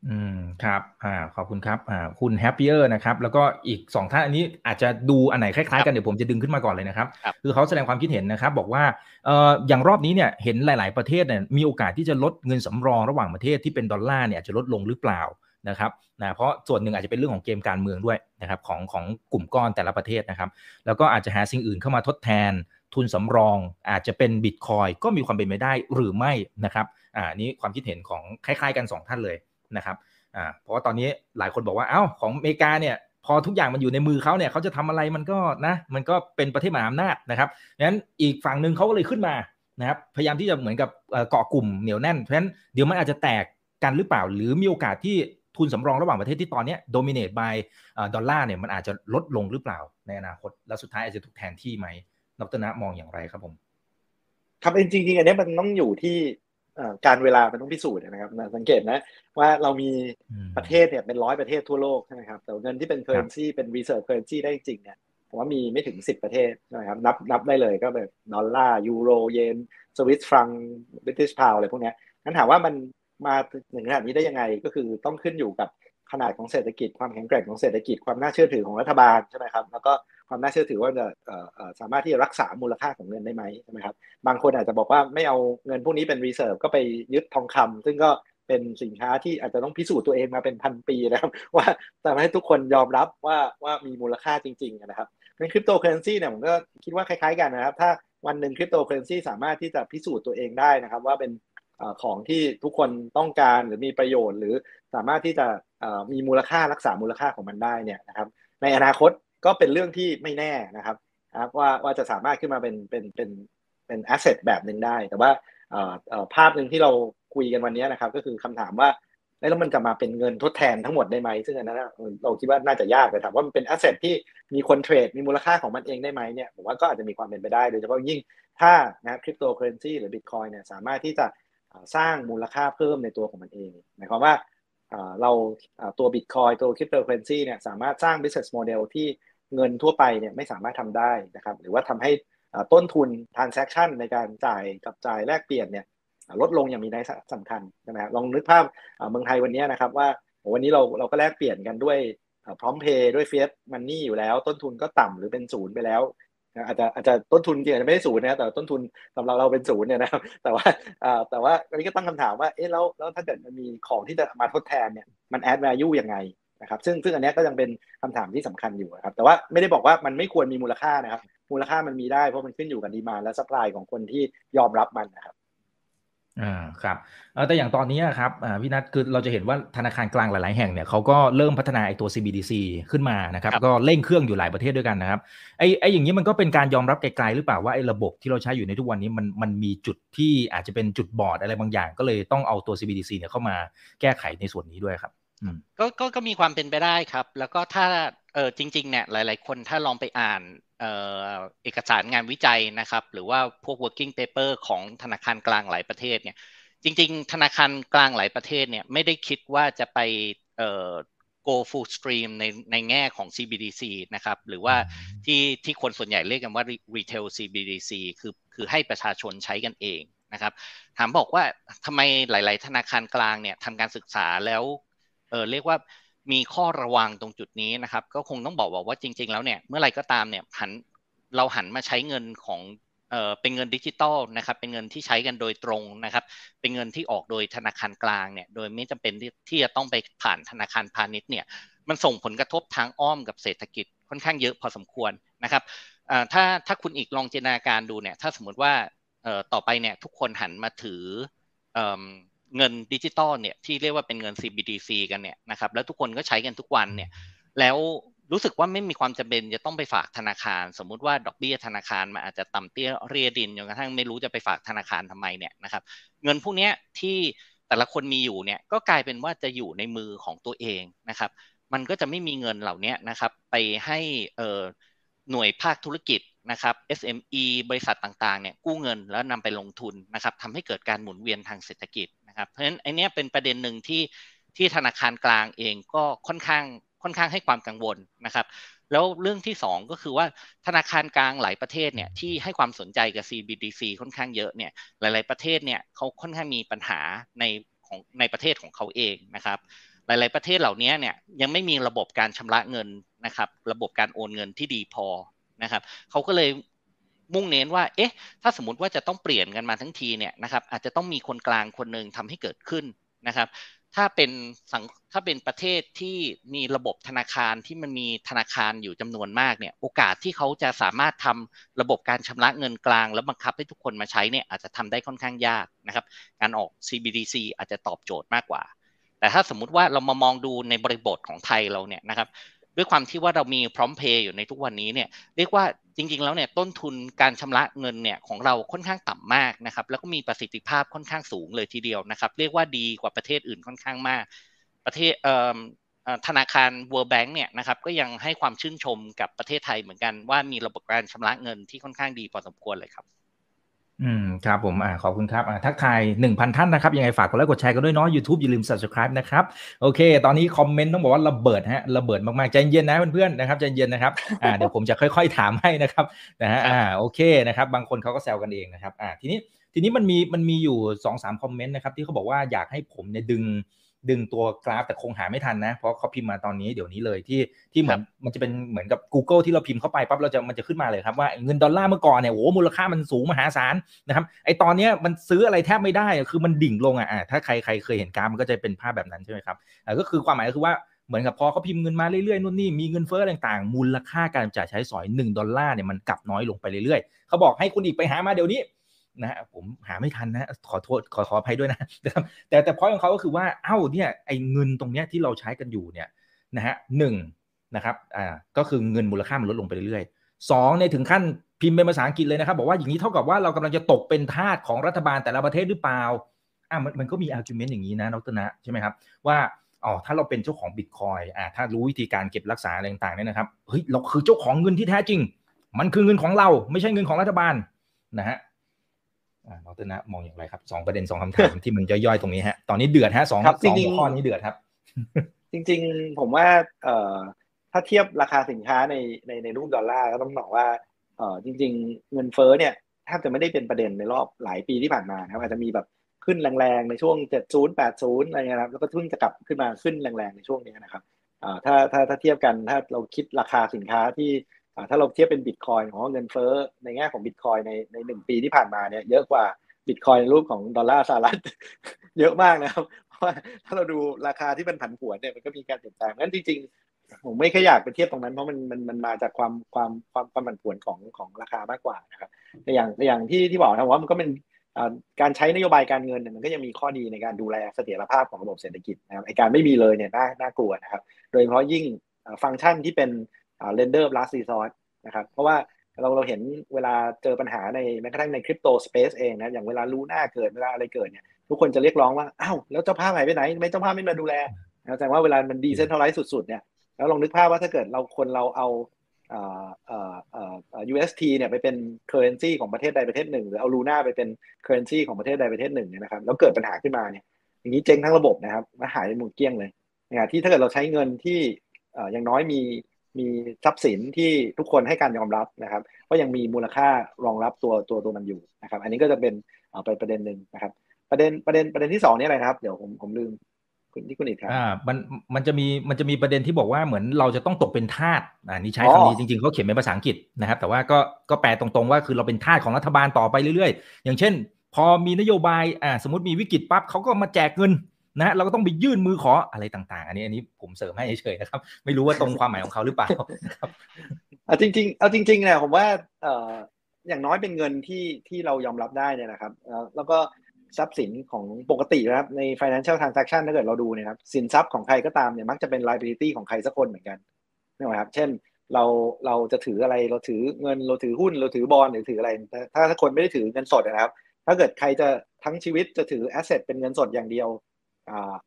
อืมครับอ่าขอบคุณครับอ่าคุณแฮปปี้เออร์นะครับ แล้วก็อีกสองท่านอันนี้อาจจะดูอันไหนคล้ายๆกันเดี๋ยวผมจะดึงขึ้นมาก่อนเลยนะครับคือเขาแสดงความคิดเห็นนะครับ บอกว่าเอ่ออย่างรอบนี้เนี่ยเห็นหลาย ๆประเทศเนี่ยมีโอกาสที่จะลดเงินสำรองระหว่างประเทศที่เป็นดอลลาร์เนี่ยจะลดลงหรือเปล่า นะครับนะเพราะส่วนหนึ่งอาจจะเป็นเรื่องของเกมการเมืองด้วยนะครับของของกลุ่มก้อนแต่ละประเทศนะครับ แล้วก็อาจจะหาสิ่งอื่นเข้ามาทดแทนทุนสำรองอาจจะเป็นบิตคอยก็มีความเป็นไปได้หรือไม่นะครับอ่านี้ความคิดเห็นของคล้ายๆกัน 2 ท่านเลยนะครับอ่าเพราะว่าตอนนี้หลายคนบอกว่าเอ้าของอเมริกาเนี่ยพอทุกอย่างมันอยู่ในมือเขาเนี่ยเขาจะทำอะไรมันก็นะมันก็เป็นประเทศมหาอำนาจนะครับงั้นอีกฝั่งหนึ่งเขาก็เลยขึ้นมานะครับพยายามที่จะเหมือนกับเกาะกลุ่มเหนียวแน่นเพราะฉะนั้นเดี๋ยวมันอาจจะแตกกันหรือเปล่า หรือมีโอกาสที่ ทุนสำรองระหว่างประเทศที่ตอนนี้ dominate by ดอลลาร์เนี่ยมันอาจจะลดลงหรือเปล่าในอนาคต แล้วสุดท้ายอาจจะถูกแทนที่ไหมดรนะมองอย่างไรครับผม ครับจริงๆอันนี้มันต้องอยู่ที่การเวลามันต้องพิสูจน์นะครับสังเกตนะว่าเรามีประเทศเนี่ยเป็นร้อยประเทศทั่วโลกใช่ไหมครับแต่เงินที่เป็น currency เป็น reserve currency ได้จริงเนี่ยผมว่ามีไม่ถึงสิบประเทศนะครับนับนับได้เลยก็แบบดอลลาร์ยูโรเยนSwiss franc British pound อะไรพวกนี้นั้นถามว่ามัน มาถึงขนาดนี้ได้ยังไงก็คือต้องขึ้นอยู่กับขนาดของเศรษฐกิจความแข็งแกร่งของเศรษฐกิจความน่าเชื่อถือของรัฐบาลใช่ไหมครับแล้วก็ความน่าเชื่อถือว่าจะสามารถที่จะรักษามูลค่าของเงินได้ไหมใช่ไหมครับบางคนอาจจะบอกว่าไม่เอาเงินพวกนี้เป็น reserve ก็ไปยึดทองคำซึ่งก็เป็นสินค้าที่อาจจะต้องพิสูจน์ตัวเองมาเป็นพันปีนะครับ ว่าทำให้ทุกคนยอมรับว่าว่ามีมูลค่าจริงๆนะครับในคริปโตเคอเรนซีเนี่ยผมก็คิดว่าคล้ายๆกันนะครับ ถ้าวันหนึ่งคริปโตเคอเรนซีสามารถที่จะพิสูจน์ตัวเองได้นะครับ ว่าเป็น ของที่ทุกคนต้องการหรือมีประโยชน์ หรือสามารถที่จะมีมูลค่ารักษามูลค่าของมันได้เนี่ยนะครับในอนาคตก็เป็นเรื่องที่ไม่แน่นะครับว่าว่าจะสามารถขึ้นมาเป็นเป็นเป็นเป็น asset แบบหนึ่งได้ แต่ว่าภาพหนึ่งที่เราคุยกันวันนี้นะครับ ก็คือคำถามว่าแล้วมันจะมาเป็นเงินทดแทนทั้งหมดได้ไหมซึ่งอันนั้นเราคิดว่าน่าจะยากแต่ถามว่ามันเป็น asset ที่มีคนเทรดมีมูลค่าของมันเองได้ไหมเนี่ยผมว่าก็อาจจะมีความเป็นไปได้โดยเฉพาะยิ่งถ้านะคริปโตเคอเรนซีหรือบิตคอยน์เนี่ยสามารถที่จะ สร้างมูลค่าเพิ่มในตัวของมันเองหมายความว่าเราตัวบิตคอยน์ตัวคริปโตเคอเรนซีเนี่ยสามารถสร้าง business model ที่เงินทั่วไปเนี่ยไม่สามารถทำได้นะครับหรือว่าทำให้ต้นทุน transaction ในการจ่ายกับจ่ายแลกเปลี่ยนเนี่ยลดลงอย่างมีนัยสำคัญใช่ไหมลองนึกภาพเมืองไทยวันนี้นะครับว่าวันนี้เราเราก็แลกเปลี่ยนกันด้วยพร้อมเพย์ด้วยเฟียสมันนี่อยู่แล้ว ต้นทุนก็ต่ำหรือเป็นศูนย์ไปแล้ว อาจจะอาจจะต้นทุนจริงๆไม่ได้ศูนย์นะแต่ต้นทุนสำหรับเราเป็นศูนย์เนี่ยนะครับแต่ว่าแต่ว่าอันนี้ก็ตั้งคำถามว่าเอ๊ะแล้วแล้วถ้าเกิดมันมีของที่จะมาทดแทนเนี่ยมันแอดแวร์ยูยังไงนะครับซึ่งซึ่งอันนี้ก็ยังเป็นคำถามที่สำคัญอยู่ครับแต่ว่าไม่ได้บอกว่ามันไม่ควรมีมูลค่านะครับมูลค่ามันมีได้เพราะมันขึ้นอยู่กับดีมาและสป라이ของคนที่ยอมรับมันนะครับ อ่าครับแต่อย่างตอนนี้ครับพี่นัทคือเราจะเห็นว่าธนาคารกลางหลาย ๆ แห่งเนี่ยเขาก็เริ่มพัฒนาไอ้ตัว CBDC ขึ้นมานะครับก็เร่งเครื่องอยู่หลายประเทศด้วยกันนะครับไอ้ไอ้อย่างนี้มันก็เป็นการยอมรับไกล ๆ หรือเปล่าว่าไอ้ระบบที่เราใช้อยู่ในทุกวันนี้มันมันมีจุดที่อาจจะเป็นจุดบอดอะไรบางอย่าง ก็เลยต้องเอาตัว CBDC เนี่ยเข้ามาแก้ไขในส่วนนี้ด้วยครับก็ก็ก็มีความเป็นไปได้ครับ แล้วก็ถ้าเออจริง ๆ เนี่ยหลาย ๆ คนถ้าลองไปอ่าน เอกสารงานวิจัยนะครับ หรือว่าพวก working paper ของธนาคารกลางหลายประเทศเนี่ย จริง ๆ ธนาคารกลางหลายประเทศเนี่ยไม่ได้คิดว่าจะไปเอ่อ go full stream ในในแง่ของ CBDC นะครับ หรือว่าที่ที่คนส่วนใหญ่เรียกกันว่า retail CBDC คือคือให้ประชาชนใช้กันเองนะครับ ถามบอกว่าทำไมหลาย ๆ ธนาคารกลางเนี่ยทำการศึกษาแล้วเออเรียกว่า มีข้อระวังตรงจุดนี้นะครับ ก็คงต้องบอกว่าจริง ๆ แล้วเนี่ยเมื่อไรก็ตามเนี่ยหันเราหันมาใช้เงินของเป็นเงินดิจิตอลนะครับเป็นเงินที่ใช้กันโดยตรงนะครับ เป็นเงินที่ออกโดยธนาคารกลางเนี่ยโดยไม่จำเป็นที่จะต้องไปผ่านธนาคารพาณิชย์เนี่ยมันส่งผลกระทบทางอ้อมกับเศรษฐกิจค่อนข้างเยอะพอสมควรนะครับถ้าถ้าคุณอีกลองจินตนาการดูเนี่ยถ้าสมมติว่าต่อไปเนี่ยทุกคนหันมาถือ เงินดิจิตอลเนี่ยที่เรียกว่าเป็นเงิน CBDC กันเนี่ยนะครับแล้วทุกคนก็ใช้กันทุกวันเนี่ยแล้วรู้สึกว่าไม่มีความจำเป็นจะต้องไปฝากธนาคาร สมมุติว่าดอกเบี้ยธนาคารมันอาจจะต่ำเตี้ยเรียดินจนกระทั่งไม่รู้จะไปฝากธนาคารทำไมเนี่ยนะครับเงินพวกนี้ที่แต่ละคนมีอยู่เนี่ยก็กลายเป็นว่าจะอยู่ในมือของตัวเองนะครับ มันก็จะไม่มีเงินเหล่านี้นะครับไปให้หน่วยภาคธุรกิจนะครับ SME บริษัทต่างๆเนี่ยกู้เงินแล้วนำไปลงทุนนะครับทำให้เกิดการหมุนเวียนทางเศรษฐกิจ นะครับเพราะฉะนั้นไอเนี้ยเป็นประเด็นหนึ่งที่ที่ธนาคารกลางเองก็ค่อนข้างค่อนข้างให้ความกังวลนะครับ แล้วเรื่องที่ 2 ก็คือว่าธนาคารกลางหลายประเทศเนี่ยที่ให้ความสนใจกับ CBDC ค่อนข้างเยอะเนี่ยหลาย ๆประเทศเนี่ยเขาค่อนข้างมีปัญหาในของในประเทศของเขาเองนะครับหลาย ๆ ประเทศเหล่านี้เนี่ยยังไม่มีระบบการชำระเงินนะครับ ระบบการโอนเงินที่ดีพอนะครับเขาก็เลย มุ่งเน้นว่า เอ๊ะ ถ้าสมมติว่าจะต้องเปลี่ยนกันมาทั้งทีเนี่ยนะครับ อาจจะต้องมีคนกลางคนหนึ่งทำให้เกิดขึ้นนะครับ ถ้าเป็นสังถ้าเป็นประเทศที่มีระบบธนาคารที่มันมีธนาคารอยู่จำนวนมากเนี่ย โอกาสที่เขาจะสามารถทำระบบการชำระเงินกลาง แล้วบังคับให้ทุกคนมาใช้เนี่ยอาจจะทำได้ค่อนข้างยากนะครับ การออก CBDC อาจจะตอบโจทย์มากกว่า แต่ถ้าสมมุติว่าเรามามองดูในบริบทของไทยเราเนี่ยนะครับด้วยความที่ว่าเรามีพร้อมเพย์อยู่ในทุกวันนี้เนี่ยเรียกว่า จริงๆแล้วเนี่ยต้นทุนการชำระเงินเนี่ยของเราค่อนข้างต่ำมากนะครับ แล้วก็มีประสิทธิภาพค่อนข้างสูงเลยทีเดียวนะครับ เรียกว่าดีกว่าประเทศอื่นค่อนข้างมาก ประเทศธนาคาร World Bank เนี่ยนะครับก็ยังให้ความชื่นชมกับประเทศไทยเหมือนกันว่ามีระบบการชำระเงินที่ค่อนข้างดีพอสมควรเลยครับ อืมครับผมอ่าขอบคุณครับอ่าทักทายหนึ่งพันท่านนะครับ ยังไงฝากกดไลค์กดแชร์กันด้วยเนาะ YouTube อย่าลืม subscribe นะครับ โอเค ตอนนี้คอมเมนต์ต้องบอกว่าระเบิดฮะระเบิดมากๆ ใจเย็นนะเพื่อนๆนะครับใจเย็นนะครับอ่าเดี๋ยวผมจะค่อยๆถามให้นะครับนะฮะอ่าโอเคนะครับบางคนเขาก็แซวกันเองนะครับอ่าทีนี้ทีนี้มันมีมันมีอยู่สองสามคอมเมนต์นะครับที่เขาบอกว่าอยากให้ผมเนี่ยดึง ดึงตัวกราฟแต่คงหาไม่ทันนะ เพราะเขาพิมพ์มาตอนนี้เดี๋ยวนี้เลยที่ที่เหมือนมันจะเป็นเหมือนกับ Google ที่เราพิมพ์เข้าไปปั๊บเราจะมันจะขึ้นมาเลยครับว่าเงินดอลลาร์เมื่อก่อนเนี่ยโอ้มูลค่ามันสูงมหาศาลนะครับไอตอนเนี้ยมันซื้ออะไรแทบไม่ได้คือมันดิ่งลงอะถ้าใครใครเคยเห็นกราฟมันก็จะเป็นภาพแบบนั้นใช่ไหมครับก็คือความหมายก็คือว่าเหมือนกับพอเขาพิมพ์เงินมาเรื่อยๆนู่นนี่มีเงินเฟ้อต่างๆ มูลค่าการจ่ายใช้สอย 1 ดอลลาร์เนี่ยมันกลับน้อยลงไปเรื่อยๆ เขาบอกให้คุณอีกไปหามาเดี๋ยวนี้ นะผมหาไม่ทันนะขอโทษขอขออภัยด้วยนะแต่แต่พอยของเขาก็คือว่าเอ้าเนี่ยไอ้เงินตรงเนี้ยที่เราใช้กันอยู่เนี่ยนะฮะหนึ่งนะครับอ่าก็คือเงินมูลค่ามันลดลงไปเรื่อยๆสองในถึงขั้นพิมพ์เป็นภาษาอังกฤษเลยนะครับ บอกว่าอย่างนี้เท่ากับว่าเรากำลังจะตกเป็นทาสของรัฐบาลแต่ละประเทศหรือเปล่าอ่ามันมันก็มี argument อย่างนี้นะนกตนะใช่ไหมครับว่าอ๋อถ้าเราเป็นเจ้าของบิตคอยน์อ่าถ้ารู้วิธีการเก็บรักษาอะไรต่างๆเนี่ยนะครับเฮ้ยเราคือเจ้าของเงินที่แท้จริง มันคือเงินของเราไม่ใช่เงินของรัฐบาลนะฮะ ดรนะมองอย่างไรครับสองประเด็นสองคำถามที่มันย่อยๆตรงนี้ฮะ ตอนนี้เดือดฮะสองสองหัวข้อนี้เดือดครับ จริง ๆ ผมว่าเอ่อถ้าเทียบราคาสินค้าในในในรูปดอลลาร์ก็ต้องบอกว่าเอ่อจริง ๆ เงินเฟ้อเนี่ยแทบจะไม่ได้เป็นประเด็นในรอบหลายปีที่ผ่านมานะครับอาจจะมีแบบขึ้นแรงๆในช่วง 70 80 อะไรเงี้ยครับแล้วก็เพิ่งจะกลับขึ้นมาขึ้นแรงๆในช่วงนี้นะครับอ่าถ้าถ้าถ้าเทียบกันถ้าเราคิดราคาสินค้าที่ ถ้าเราเทียบเป็นบิตคอยของเงินเฟ้อในแง่ของบิตคอยในในหนึ่งปีที่ผ่านมาเนี่ยเยอะกว่าบิตคอยในรูปของดอลลาร์สหรัฐเยอะมากนะครับ เพราะว่าถ้าเราดูราคาที่มันผันผวนเนี่ยมันก็มีการเปลี่ยนแปลงงั้นจริงๆ ผมไม่ค่อยอยากไปเทียบตรงนั้นเพราะมันมันมันมาจากความความความความผันผวนของของราคามากกว่านะครับแต่อย่างแต่อย่างที่ที่บอกนะว่ามันก็เป็นการใช้นโยบายการเงินมันก็ยังมีข้อดีในการดูแลเสถียรภาพของระบบเศรษฐกิจนะครับไอการไม่มีเลยเนี่ยน่าน่ากลัวนะครับ โดยเฉพาะยิ่งฟังก์ชันที่เป็น lender last resort นะครับเพราะว่าเราเราเห็นเวลาเจอปัญหาในแม้กระทั่งในคริปโตสเปซเองนะอย่างเวลารู้หน้าเกิดเวลาอะไรเกิดเนี่ยทุกคนจะเรียกร้องว่าอ้าวแล้วเจ้าภาพหายไปไหนไม่เจ้าภาพไม่มาดูแลแสดงว่าเวลามันดีเซนทัลไลซ์สุดๆเนี่ยแล้วลองนึกภาพว่าถ้าเกิดเราคนเราเอาอ่อเอ่อเอ่อ UST เนี่ยไปเป็น currency ของประเทศใดประเทศหนึ่ง หรือเอาลูน่าไปเป็น currency ของประเทศใดประเทศหนึ่งเนี่ยนะครับแล้วเกิดปัญหาขึ้นมาเนี่ยอย่างนี้เจ๊งทั้งระบบนะครับมาหายไปหมดเกลี้ยงเลยนะที่ถ้าเกิดเราใช้เงินที่อย่างน้อยมี มีทรัพย์สินที่ทุกคนให้การยอมรับนะครับ ก็ยังมีมูลค่ารองรับตัวตัวตัวมันอยู่นะครับ อันนี้ก็จะเป็นเอาไปประเด็นหนึ่งนะครับ ประเด็นประเด็นประเด็นที่สองนี่อะไรครับ เดี๋ยวผมผมลืมคุณที่คุณอีกครับอ่ามันมันจะมีมันจะมีประเด็นที่บอกว่าเหมือนเราจะต้องตกเป็นทาสอ่านี่ใช้คำนี้จริงๆเขาเขียนเป็นภาษาอังกฤษนะครับ แต่ว่าก็ก็แปลตรงๆว่าคือเราเป็นทาสของรัฐบาลต่อไปเรื่อยๆ อย่างเช่น พอมีนโยบายอ่าสมมติมีวิกฤตปั๊บเขาก็มาแจกเงิน นะเราก็ต้องไปยื่นมือขออะไรต่าง ๆ อันนี้อันนี้ผมเสริมให้เฉยๆนะครับ ไม่รู้ว่าตรงความหมายของเขาหรือเปล่าครับเอาจริง ๆ เอาจริงๆเนี่ยผมว่าเอ่ออย่างน้อยเป็นเงินที่ที่เรายอมรับได้เนี่ยนะครับ แล้วก็ทรัพย์สินของปกตินะครับใน financial transaction ถ้าเกิดเราดูเนี่ยครับสินทรัพย์ของใครก็ตามเนี่ยมักจะเป็น liability ของใครสักคนเหมือนกันนะครับ เช่นเราเราจะถืออะไรเราถือเงินเราถือหุ้นเราถือบอลหรือถืออะไร ถ้าถ้าคนไม่ได้ถือเงินสดนะครับ ถ้าเกิดใครจะทั้งชีวิตจะถือ asset เป็นเงินสดอย่างเดียว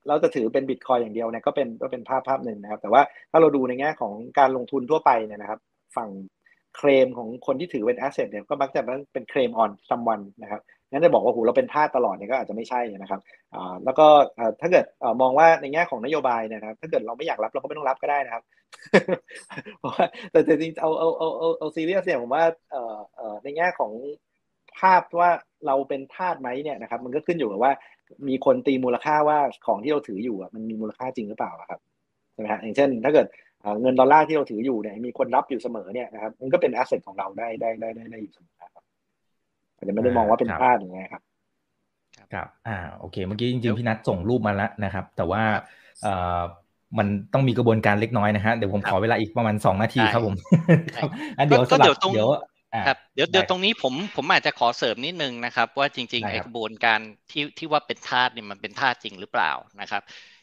เราจะถือเป็นบิตคอยน์อย่างเดียวเนี่ยก็เป็นก็เป็นภาพภาพหนึ่งนะครับ แต่ว่าถ้าเราดูในแง่ของการลงทุนทั่วไปเนี่ยนะครับ ฝั่งเคลมของคนที่ถือเป็น asset เนี่ยก็มักจะเป็น claim on someone นะครับงั้นจะบอกว่าโหเราเป็นทาสตลอดเนี่ยก็อาจจะไม่ใช่นะครับแล้วก็ถ้าเกิดมองว่าในแง่ของนโยบายนะครับ ถ้าเกิดเราไม่อยากรับเราก็ไม่ต้องรับก็ได้นะครับเพราะว่าแต่จริงเอาเอาเอาเอาเอาซีเรียสเนี่ยผมว่าในแง่ของภาพว่าเราเป็นทาสไหมเนี่ยนะครับ มันก็ขึ้นอยู่กับว่า มีคนตีมูลค่าว่าของที่เราถืออยู่อะมันมีมูลค่าจริงหรือเปล่าครับใช่ไหมฮะอย่างเช่น ถ้าเกิดเงินดอลลาร์ที่เราถืออยู่เนี่ยมีคนรับอยู่เสมอเนี่ยนะครับมันก็เป็น asset ของเราได้ได้ได้ได้ได้อยู่เสมอครับอาจจะไม่ได้มองว่าเป็นทาสอย่างเงี้ยครับครับอ่าโอเค เมื่อกี้จริงๆพี่นัทส่งรูปมาแล้วนะครับ แต่ว่าเอ่อมันต้องมีกระบวนการเล็กน้อยนะฮะเดี๋ยวผมขอเวลาอีกประมาณสองนาทีครับผมอันเดี๋ยวสลับเดี๋ยว ครับเดี๋ยวเดี๋ยวตรงนี้ผมผมอาจจะขอเสริมนิดนึงนะครับ ว่าจริงๆไอ้กระบวนการที่ที่ว่าเป็นธาตุเนี่ยมันเป็นธาตุจริงหรือเปล่านะครับ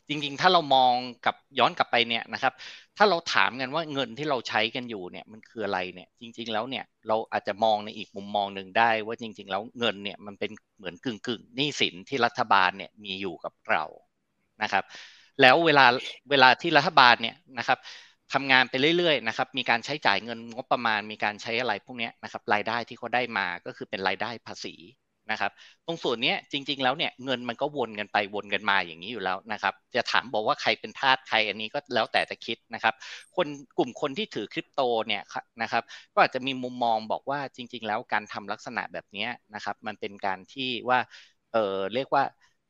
จริงๆ ถ้าเรามองกับย้อนกลับไปเนี่ยนะครับ ถ้าเราถามกันว่าเงินที่เราใช้กันอยู่เนี่ยมันคืออะไรเนี่ยจริง ๆ แล้วเนี่ยเราอาจจะมองในอีกมุมมองหนึ่งได้ ว่าจริง ๆ แล้วเงินเนี่ยมันเป็นเหมือนกึ่งกึ่งหนี้สินที่รัฐบาลเนี่ยมีอยู่กับเรานะครับ แล้วเวลาเวลาที่รัฐบาลเนี่ยนะครับ ทำงานไปเรื่อยๆนะครับมีการใช้จ่ายเงินงบประมาณ มีการใช้อะไรพวกนี้นะครับรายได้ที่เขาได้มาก็คือเป็นรายได้ภาษีนะครับตรงส่วนนี้จริง ๆ แล้วเนี่ยเงินมันก็วนกันไปวนกันมาอย่างนี้อยู่แล้วนะครับจะถามบอกว่าใครเป็นทาสใครอันนี้ก็แล้วแต่จะคิดนะครับคนกลุ่มคนที่ถือคริปโตเนี่ยนะครับก็อาจจะมีมุมมองบอกว่าจริง ๆ แล้วการทำลักษณะแบบนี้นะครับมันเป็นการที่ว่าเออเรียกว่า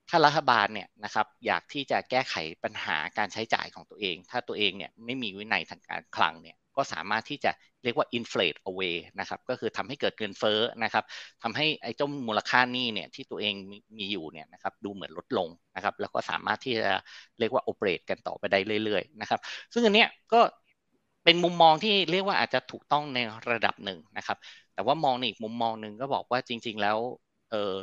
ถ้ารัฐบาลเนี่ยนะครับอยากที่จะแก้ไขปัญหาการใช้จ่ายของตัวเอง ถ้าตัวเองเนี่ยไม่มีวินัยทางการคลังเนี่ยก็สามารถที่จะเรียกว่า inflate away นะครับก็คือทำให้เกิดเงินเฟ้อนะครับทำให้ไอ้เจ้ามูลค่านี้เนี่ยที่ตัวเองมีอยู่เนี่ยนะครับดูเหมือนลดลงนะครับแล้วก็สามารถที่จะเรียกว่า operate กันต่อไปได้เรื่อยๆนะครับซึ่งอันเนี้ยก็เป็นมุมมองที่เรียกว่าอาจจะถูกต้องในระดับหนึ่งนะครับแต่ว่ามองในอีกมุมมองหนึ่งก็บอกว่าจริง ๆ แล้วเออ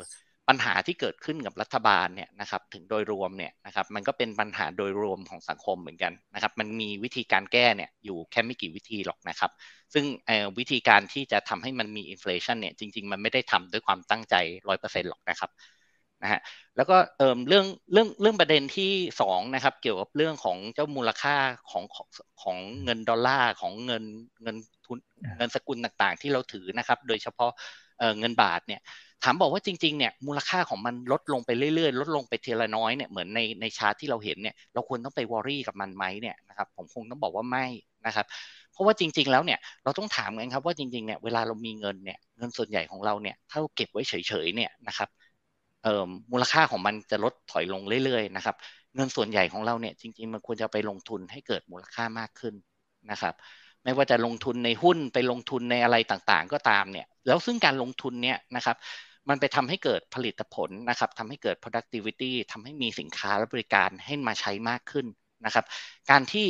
ปัญหาที่เกิดขึ้นกับรัฐบาลเนี่ยนะครับถึงโดยรวมเนี่ยนะครับมันก็เป็นปัญหาโดยรวมของสังคมเหมือนกันนะครับมันมีวิธีการแก้เนี่ยอยู่แค่ไม่กี่วิธีหรอกนะครับ ซึ่งวิธีการที่จะทำให้มันมีอินฟลชันเนี่ยจริง ๆ มันไม่ได้ทำด้วยความตั้งใจร้อยเปอร์เซ็นต์หรอกนะครับนะฮะแล้วก็เอ่อเรื่องเรื่องเรื่องประเด็นที่2นะครับเกี่ยวกับเรื่องของเจ้ามูลค่าของของของเงินดอลลาร์ของเงินเงินทุนเงินสกุลต่างๆ ที่เราถือนะครับ โดยเฉพาะเงินบาทเนี่ย ถามบอกว่าจริงๆเนี่ยมูลค่าของมันลดลงไปเรื่อยๆ ลดลงไปเทละน้อยเนี่ยเหมือนในในชาร์ตที่เราเห็นเนี่ยเราควรต้องไปวอรี่กับมันไหมเนี่ยนะครับผมคงต้องบอกว่าไม่นะครับเพราะว่าจริง ๆแล้วเนี่ยเราต้องถามกันครับว่าจริงๆเนี่ยเวลาเรามีเงินเนี่ยเงินส่วนใหญ่ของเราเนี่ยถ้าเราเก็บไว้เฉยๆเนี่ยนะครับเอ่อมูลค่าของมันจะลดถอยลงเรื่อยๆนะครับเงินส่วนใหญ่ของเราเนี่ยจริง ๆ มันควรจะไปลงทุนให้เกิดมูลค่ามากขึ้นนะครับไม่ว่าจะลงทุนในหุ้นไปลงทุนในอะไรต่างๆ ก็ตามเนี่ยแล้วซึ่งการลงทุนเนี่ยนะครับ มันไปทำให้เกิดผลิตผลนะครับทำให้เกิด productivity ทำให้มีสินค้าและบริการให้มาใช้มากขึ้นนะครับ การที่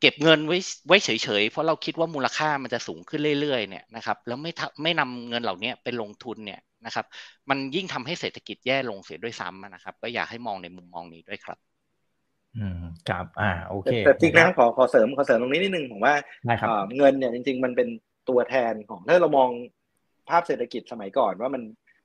เก็บเงินไว้ไว้เฉยๆ เพราะเราคิดว่ามูลค่ามันจะสูงขึ้นเรื่อยๆเนี่ยนะครับ แล้วไม่ไม่นำเงินเหล่านี้ไปลงทุนเนี่ยนะครับ มันยิ่งทำให้เศรษฐกิจแย่ลงเสียด้วยซ้ำนะครับ ก็อยากให้มองในมุมมองนี้ด้วยครับ อืมครับอ่าโอเคแต่จริงนะขอขอเสริมขอเสริมตรงนี้นิดนึงผมว่าเงินเนี่ยจริง ๆ มันเป็นตัวแทนของถ้าเรามองภาพเศรษฐกิจสมัยก่อนว่ามัน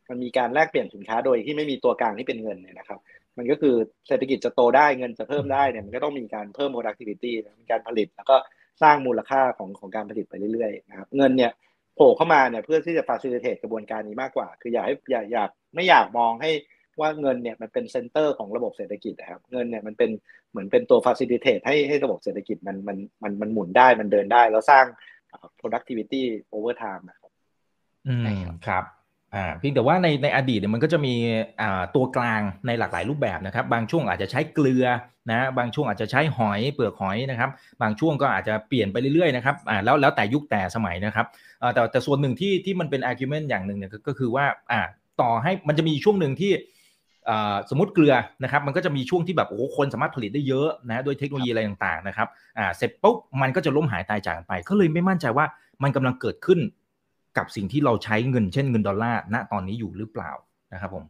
มันมีการแลกเปลี่ยนสินค้าโดยที่ไม่มีตัวกลางที่เป็นเงินเนี่ยนะครับ มันก็คือเศรษฐกิจจะโตได้เงินจะเพิ่มได้เนี่ยมันก็ต้องมีการเพิ่ม productivity มีการผลิต แล้วก็สร้างมูลค่าของของการผลิตไปเรื่อยๆนะครับเงินเนี่ยโผล่เข้ามาเนี่ยเพื่อที่จะ facilitate กระบวนการนี้มากกว่า คืออยากให้อยากอยากไม่อยากมองให้ว่าเงินเนี่ยมันเป็นเซนเตอร์ของระบบเศรษฐกิจนะครับเงินเนี่ยมันเป็นเหมือนเป็นตัว facilitate ให้ให้ระบบเศรษฐกิจมันมันมันมันหมุนได้มันเดินได้ แล้วสร้าง productivity over time นะครับอืมครับ อ่าเพียงแต่ว่าในในอดีตเนี่ยมันก็จะมีอ่าตัวกลางในหลากหลายรูปแบบนะครับ บางช่วงอาจจะใช้เกลือนะบางช่วงอาจจะใช้หอยเปลือกหอยนะครับ บางช่วงก็อาจจะเปลี่ยนไปเรื่อยๆนะครับอ่าแล้วแล้วแต่ยุคแต่สมัยนะครับอ่าแต่แต่ส่วนหนึ่งที่ที่มันเป็น argument อย่างหนึ่งเนี่ยก็คือว่าอ่าต่อให้มันจะมีช่วงหนึ่งที่สมมติเกลือนะครับมันก็จะมีช่วงที่แบบโอ้คนสามารถผลิตได้เยอะนะด้วยเทคโนโลยีอะไรต่างๆนะครับอ่าเสร็จปุ๊บมันก็จะล้มหายตายจากไป ก็เลยไม่มั่นใจว่ามันกำลังเกิดขึ้น กับสิ่งที่เราใช้เงินเช่นเงินดอลลาร์ณตอนนี้อยู่หรือเปล่านะครับผม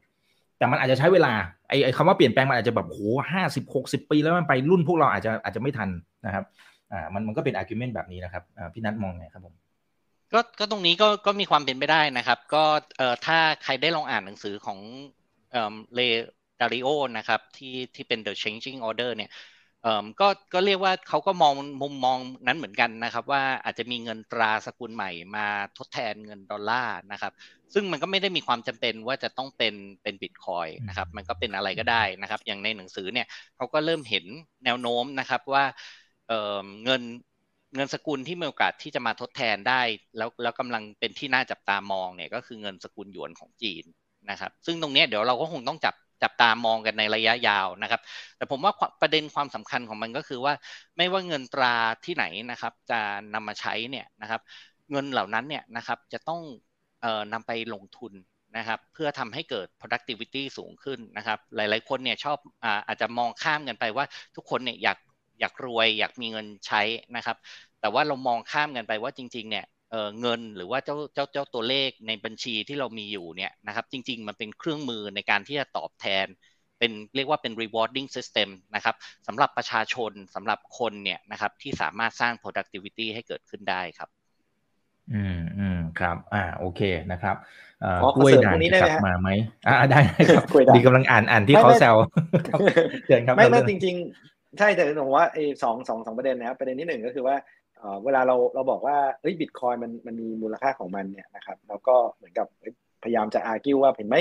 แต่มันอาจจะใช้เวลาไอ้คำว่าเปลี่ยนแปลงมันอาจจะแบบโหห้าสิบหกสิบปีแล้วมันไปรุ่นพวกเราอาจจะอาจจะไม่ทันนะครับอ่ามันมันก็เป็น argument แบบนี้นะครับอ่าพี่นัทมองไงครับผมก็ก็ตรงนี้ก็ก็มีความเป็นไปได้นะครับ ก็เอ่อถ้าใครได้ลองอ่านหนังสือของเอ่อเรย์ ดาลิโอนะครับที่ที่เป็น The Changing Order เนี่ย ก็ก็เรียกว่าเขาก็มองมุมมองนั้นเหมือนกันนะครับ ว่าอาจจะมีเงินตราสกุลใหม่มาทดแทนเงินดอลลาร์นะครับ ซึ่งมันก็ไม่ได้มีความจำเป็นว่าจะต้องเป็นเป็นบิตคอยนะครับ มันก็เป็นอะไรก็ได้นะครับ อย่างในหนังสือเนี่ยเขาก็เริ่มเห็นแนวโน้มนะครับว่าเเงินเงินสกุลที่มีโอกาสที่จะมาทดแทนได้ แล้วแล้วกำลังเป็นที่น่าจับตามองเนี่ยก็คือเงินสกุลหยวนของจีนนะครับ ซึ่งตรงนี้เดี๋ยวเราก็คงต้องจับ จับตามองกันในระยะยาวนะครับ แต่ผมว่าประเด็นความสำคัญของมันก็คือว่า ไม่ว่าเงินตราที่ไหนนะครับ จะนำมาใช้เนี่ยนะครับ เงินเหล่านั้นเนี่ยนะครับจะต้องเอ่อนำไปลงทุนนะครับเพื่อทำให้เกิด productivity สูงขึ้นนะครับ หลายๆ คนเนี่ยชอบอาจจะมองข้ามกันไปว่าทุกคนเนี่ยอยากอยากรวยอยากมีเงินใช้นะครับ แต่ว่าเรามองข้ามกันไปว่าจริง ๆ เนี่ย เงินหรือว่าเจ้าเจ้าเจ้าตัวเลขในบัญชีที่เรามีอยู่เนี่ยนะครับจริง ๆ มันเป็นเครื่องมือในการที่จะตอบแทน เป็นเรียกว่าเป็น rewarding system นะครับสำหรับประชาชนสำหรับคนเนี่ยนะครับที่สามารถสร้าง productivity ให้เกิดขึ้นได้ครับ อืมอืมครับ อ่าโอเคนะครับกล้วยด่างจะกลับมาไหมอ่าได้ครับดีกำลังอ่านอ่านที่เขาแซวเชิญครับไม่ไม่จริง ๆ ใช่แต่ผมว่าไอ้สองสองสองประเด็นนะครับประเด็นที่หนึ่งก็คือว่า เวลาเราเราบอกว่าเฮ้ยบิตคอยมันมันมีมูลค่าของมันเนี่ยนะครับแล้วก็เหมือนกับพยายามจะอาร์กิวว่าเห็นไหม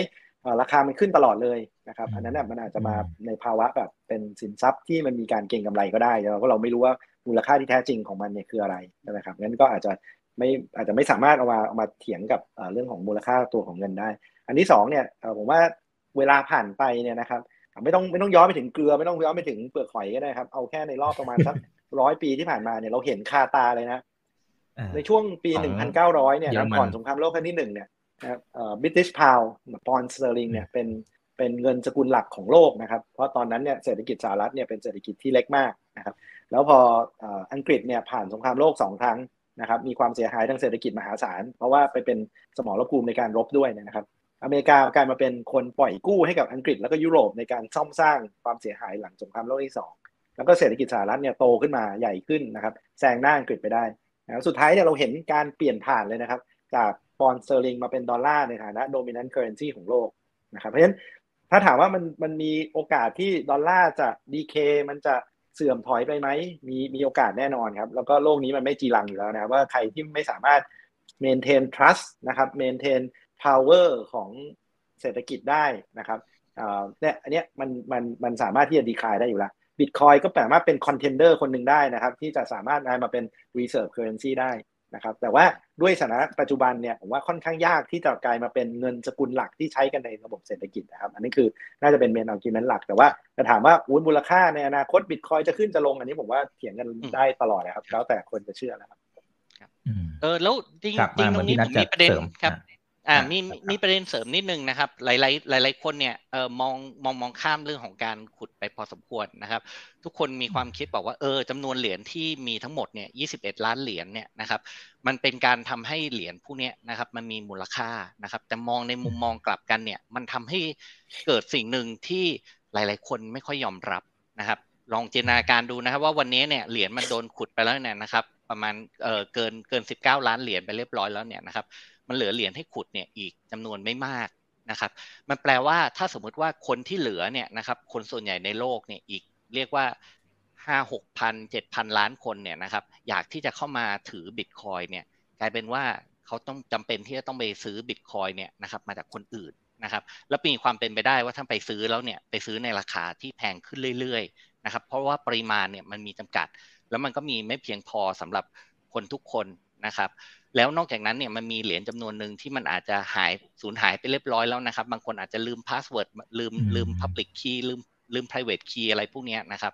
ราคามันขึ้นตลอดเลยนะครับอันนั้นมันอาจจะมาในภาวะแบบเป็นสินทรัพย์ที่มันมีการเก็งกำไรก็ได้เพราะเราไม่รู้ว่ามูลค่าที่แท้จริงของมันเนี่ยคืออะไรนะครับงั้นก็อาจจะไม่อาจจะไม่สามารถเอามาเอามาเถียงกับเรื่องของมูลค่าตัวของเงินได้ อันที่สองเนี่ยผมว่าเวลาผ่านไปเนี่ยนะครับไม่ต้องไม่ต้องย้อนไปถึงเกลือไม่ต้องย้อนไปถึงเปลือกหอยก็ได้ครับเอาแค่ในรอบประมาณสัก ร้อยปีที่ผ่านมาเนี่ยเราเห็นคาตาเลยนะ ในช่วงปีหนึ่งพันเก้าร้อยเนี่ยก่อนสงครามโลกครั้งที่หนึ่งเนี่ยนะครับเอ่อ British พาว pound sterling เนี่ยเป็นเป็นเงินสกุลหลักของโลกนะครับ เพราะตอนนั้นเนี่ยเศรษฐกิจสหรัฐเนี่ยเป็นเศรษฐกิจที่เล็กมากนะครับ แล้วพออังกฤษเนี่ยผ่านสงครามโลกสองครั้งนะครับ มีความเสียหายทางเศรษฐกิจมหาศาล เพราะว่าไปเป็นสมรภูมิในการรบด้วยนะครับ อเมริกากลายมาเป็นคนปล่อยกู้ให้กับอังกฤษแล้วก็ยุโรปในการซ่อมสร้างความเสียหายหลังสงครามโลกที่สอง แล้วก็เศรษฐกิจสหรัฐเนี่ยโตขึ้นมาใหญ่ขึ้นนะครับแซงหน้าอังกฤษไปได้นะสุดท้ายเนี่ยเราเห็นการเปลี่ยนผ่านเลยนะครับ จาก pound sterling มาเป็นดอลลาร์ในฐานะ dominant currency ของโลกนะครับเพราะฉะนั้นถ้าถามว่ามันมันมีโอกาสที่ดอลลาร์จะ decay มันจะเสื่อมถอยไปไหมมีมีโอกาสแน่นอนครับ แล้วก็โลกนี้มันไม่จีรังอยู่แล้วนะว่าใครที่ไม่สามารถ maintain trust นะครับ maintain power ของเศรษฐกิจได้นะครับเนี่ยอันเนี้ยมันมันมันสามารถที่จะ decay ได้อยู่แล้ว บิตคอยน์ก็แปลว่าเป็น contender คนหนึ่งได้นะครับ ที่จะสามารถมาเป็น reserve currency ได้นะครับ แต่ว่าด้วยสถานะปัจจุบันเนี่ยผมว่าค่อนข้างยากที่จะกลายมาเป็นเงินสกุลหลักที่ใช้กันในระบบเศรษฐกิจนะครับ อันนี้คือน่าจะเป็น main argument หลัก แต่ว่าจะถามว่าอุ้นมูลค่าในอนาคตบิตคอยน์จะขึ้นจะลงอันนี้ผมว่าเถียงกันได้ตลอดนะครับแล้วแต่คนจะเชื่อแล้วครับเออแล้วจริงจริงตรงนี้ผมมีประเด็นครับ อ่ามีมีประเด็นเสริมนิดนึงนะครับ หลาย ๆ หลาย ๆ คนเนี่ยเออมองมองมองข้ามเรื่องของการขุดไปพอสมควรนะครับ ทุกคนมีความคิดบอกว่าเออจำนวนเหรียญที่มีทั้งหมดเนี่ยยี่สิบเอ็ดล้านเหรียญเนี่ยนะครับ มันเป็นการทำให้เหรียญผู้นี้นะครับ มันมีมูลค่านะครับ แต่มองในมุมมองกลับกันเนี่ย มันทำให้เกิดสิ่งหนึ่งที่หลาย ๆ คนไม่ค่อยยอมรับนะครับ ลองจินตนาการดูนะครับ ว่าวันนี้เนี่ยเหรียญมันโดนขุดไปแล้วเนี่ยนะครับ ประมาณเออเกินเกินสิบเก้าล้านเหรียญไปเรียบร้อยแล้วเนี่ยนะครับ มันเหลือเหรียญให้ขุดเนี่ยอีกจำนวนไม่มากนะครับ มันแปลว่าถ้าสมมุติว่าคนที่เหลือเนี่ยนะครับคนส่วนใหญ่ในโลกเนี่ยอีกเรียกว่าห้าหกพันเจ็ดพันล้านคนเนี่ยนะครับอยากที่จะเข้ามาถือบิตคอยเนี่ยกลายเป็นว่าเขาต้องจำเป็นที่จะต้องไปซื้อบิตคอยเนี่ยนะครับมาจากคนอื่นนะครับแล้วมีความเป็นไปได้ว่าถ้าไปซื้อแล้วเนี่ยไปซื้อในราคาที่แพงขึ้นเรื่อยๆนะครับเพราะว่าปริมาณเนี่ยมันมีจำกัด แล้วมันก็มีไม่เพียงพอสำหรับคนทุกคน นะครับแล้วนอกจากนั้นเนี่ยมันมีเหรียญจำนวนหนึ่งที่มันอาจจะหายสูญหายไปเรียบร้อยแล้วนะครับ บางคนอาจจะลืม password ลืมลืม Public Key ลืมลืม private key อะไรพวกนี้นะครับ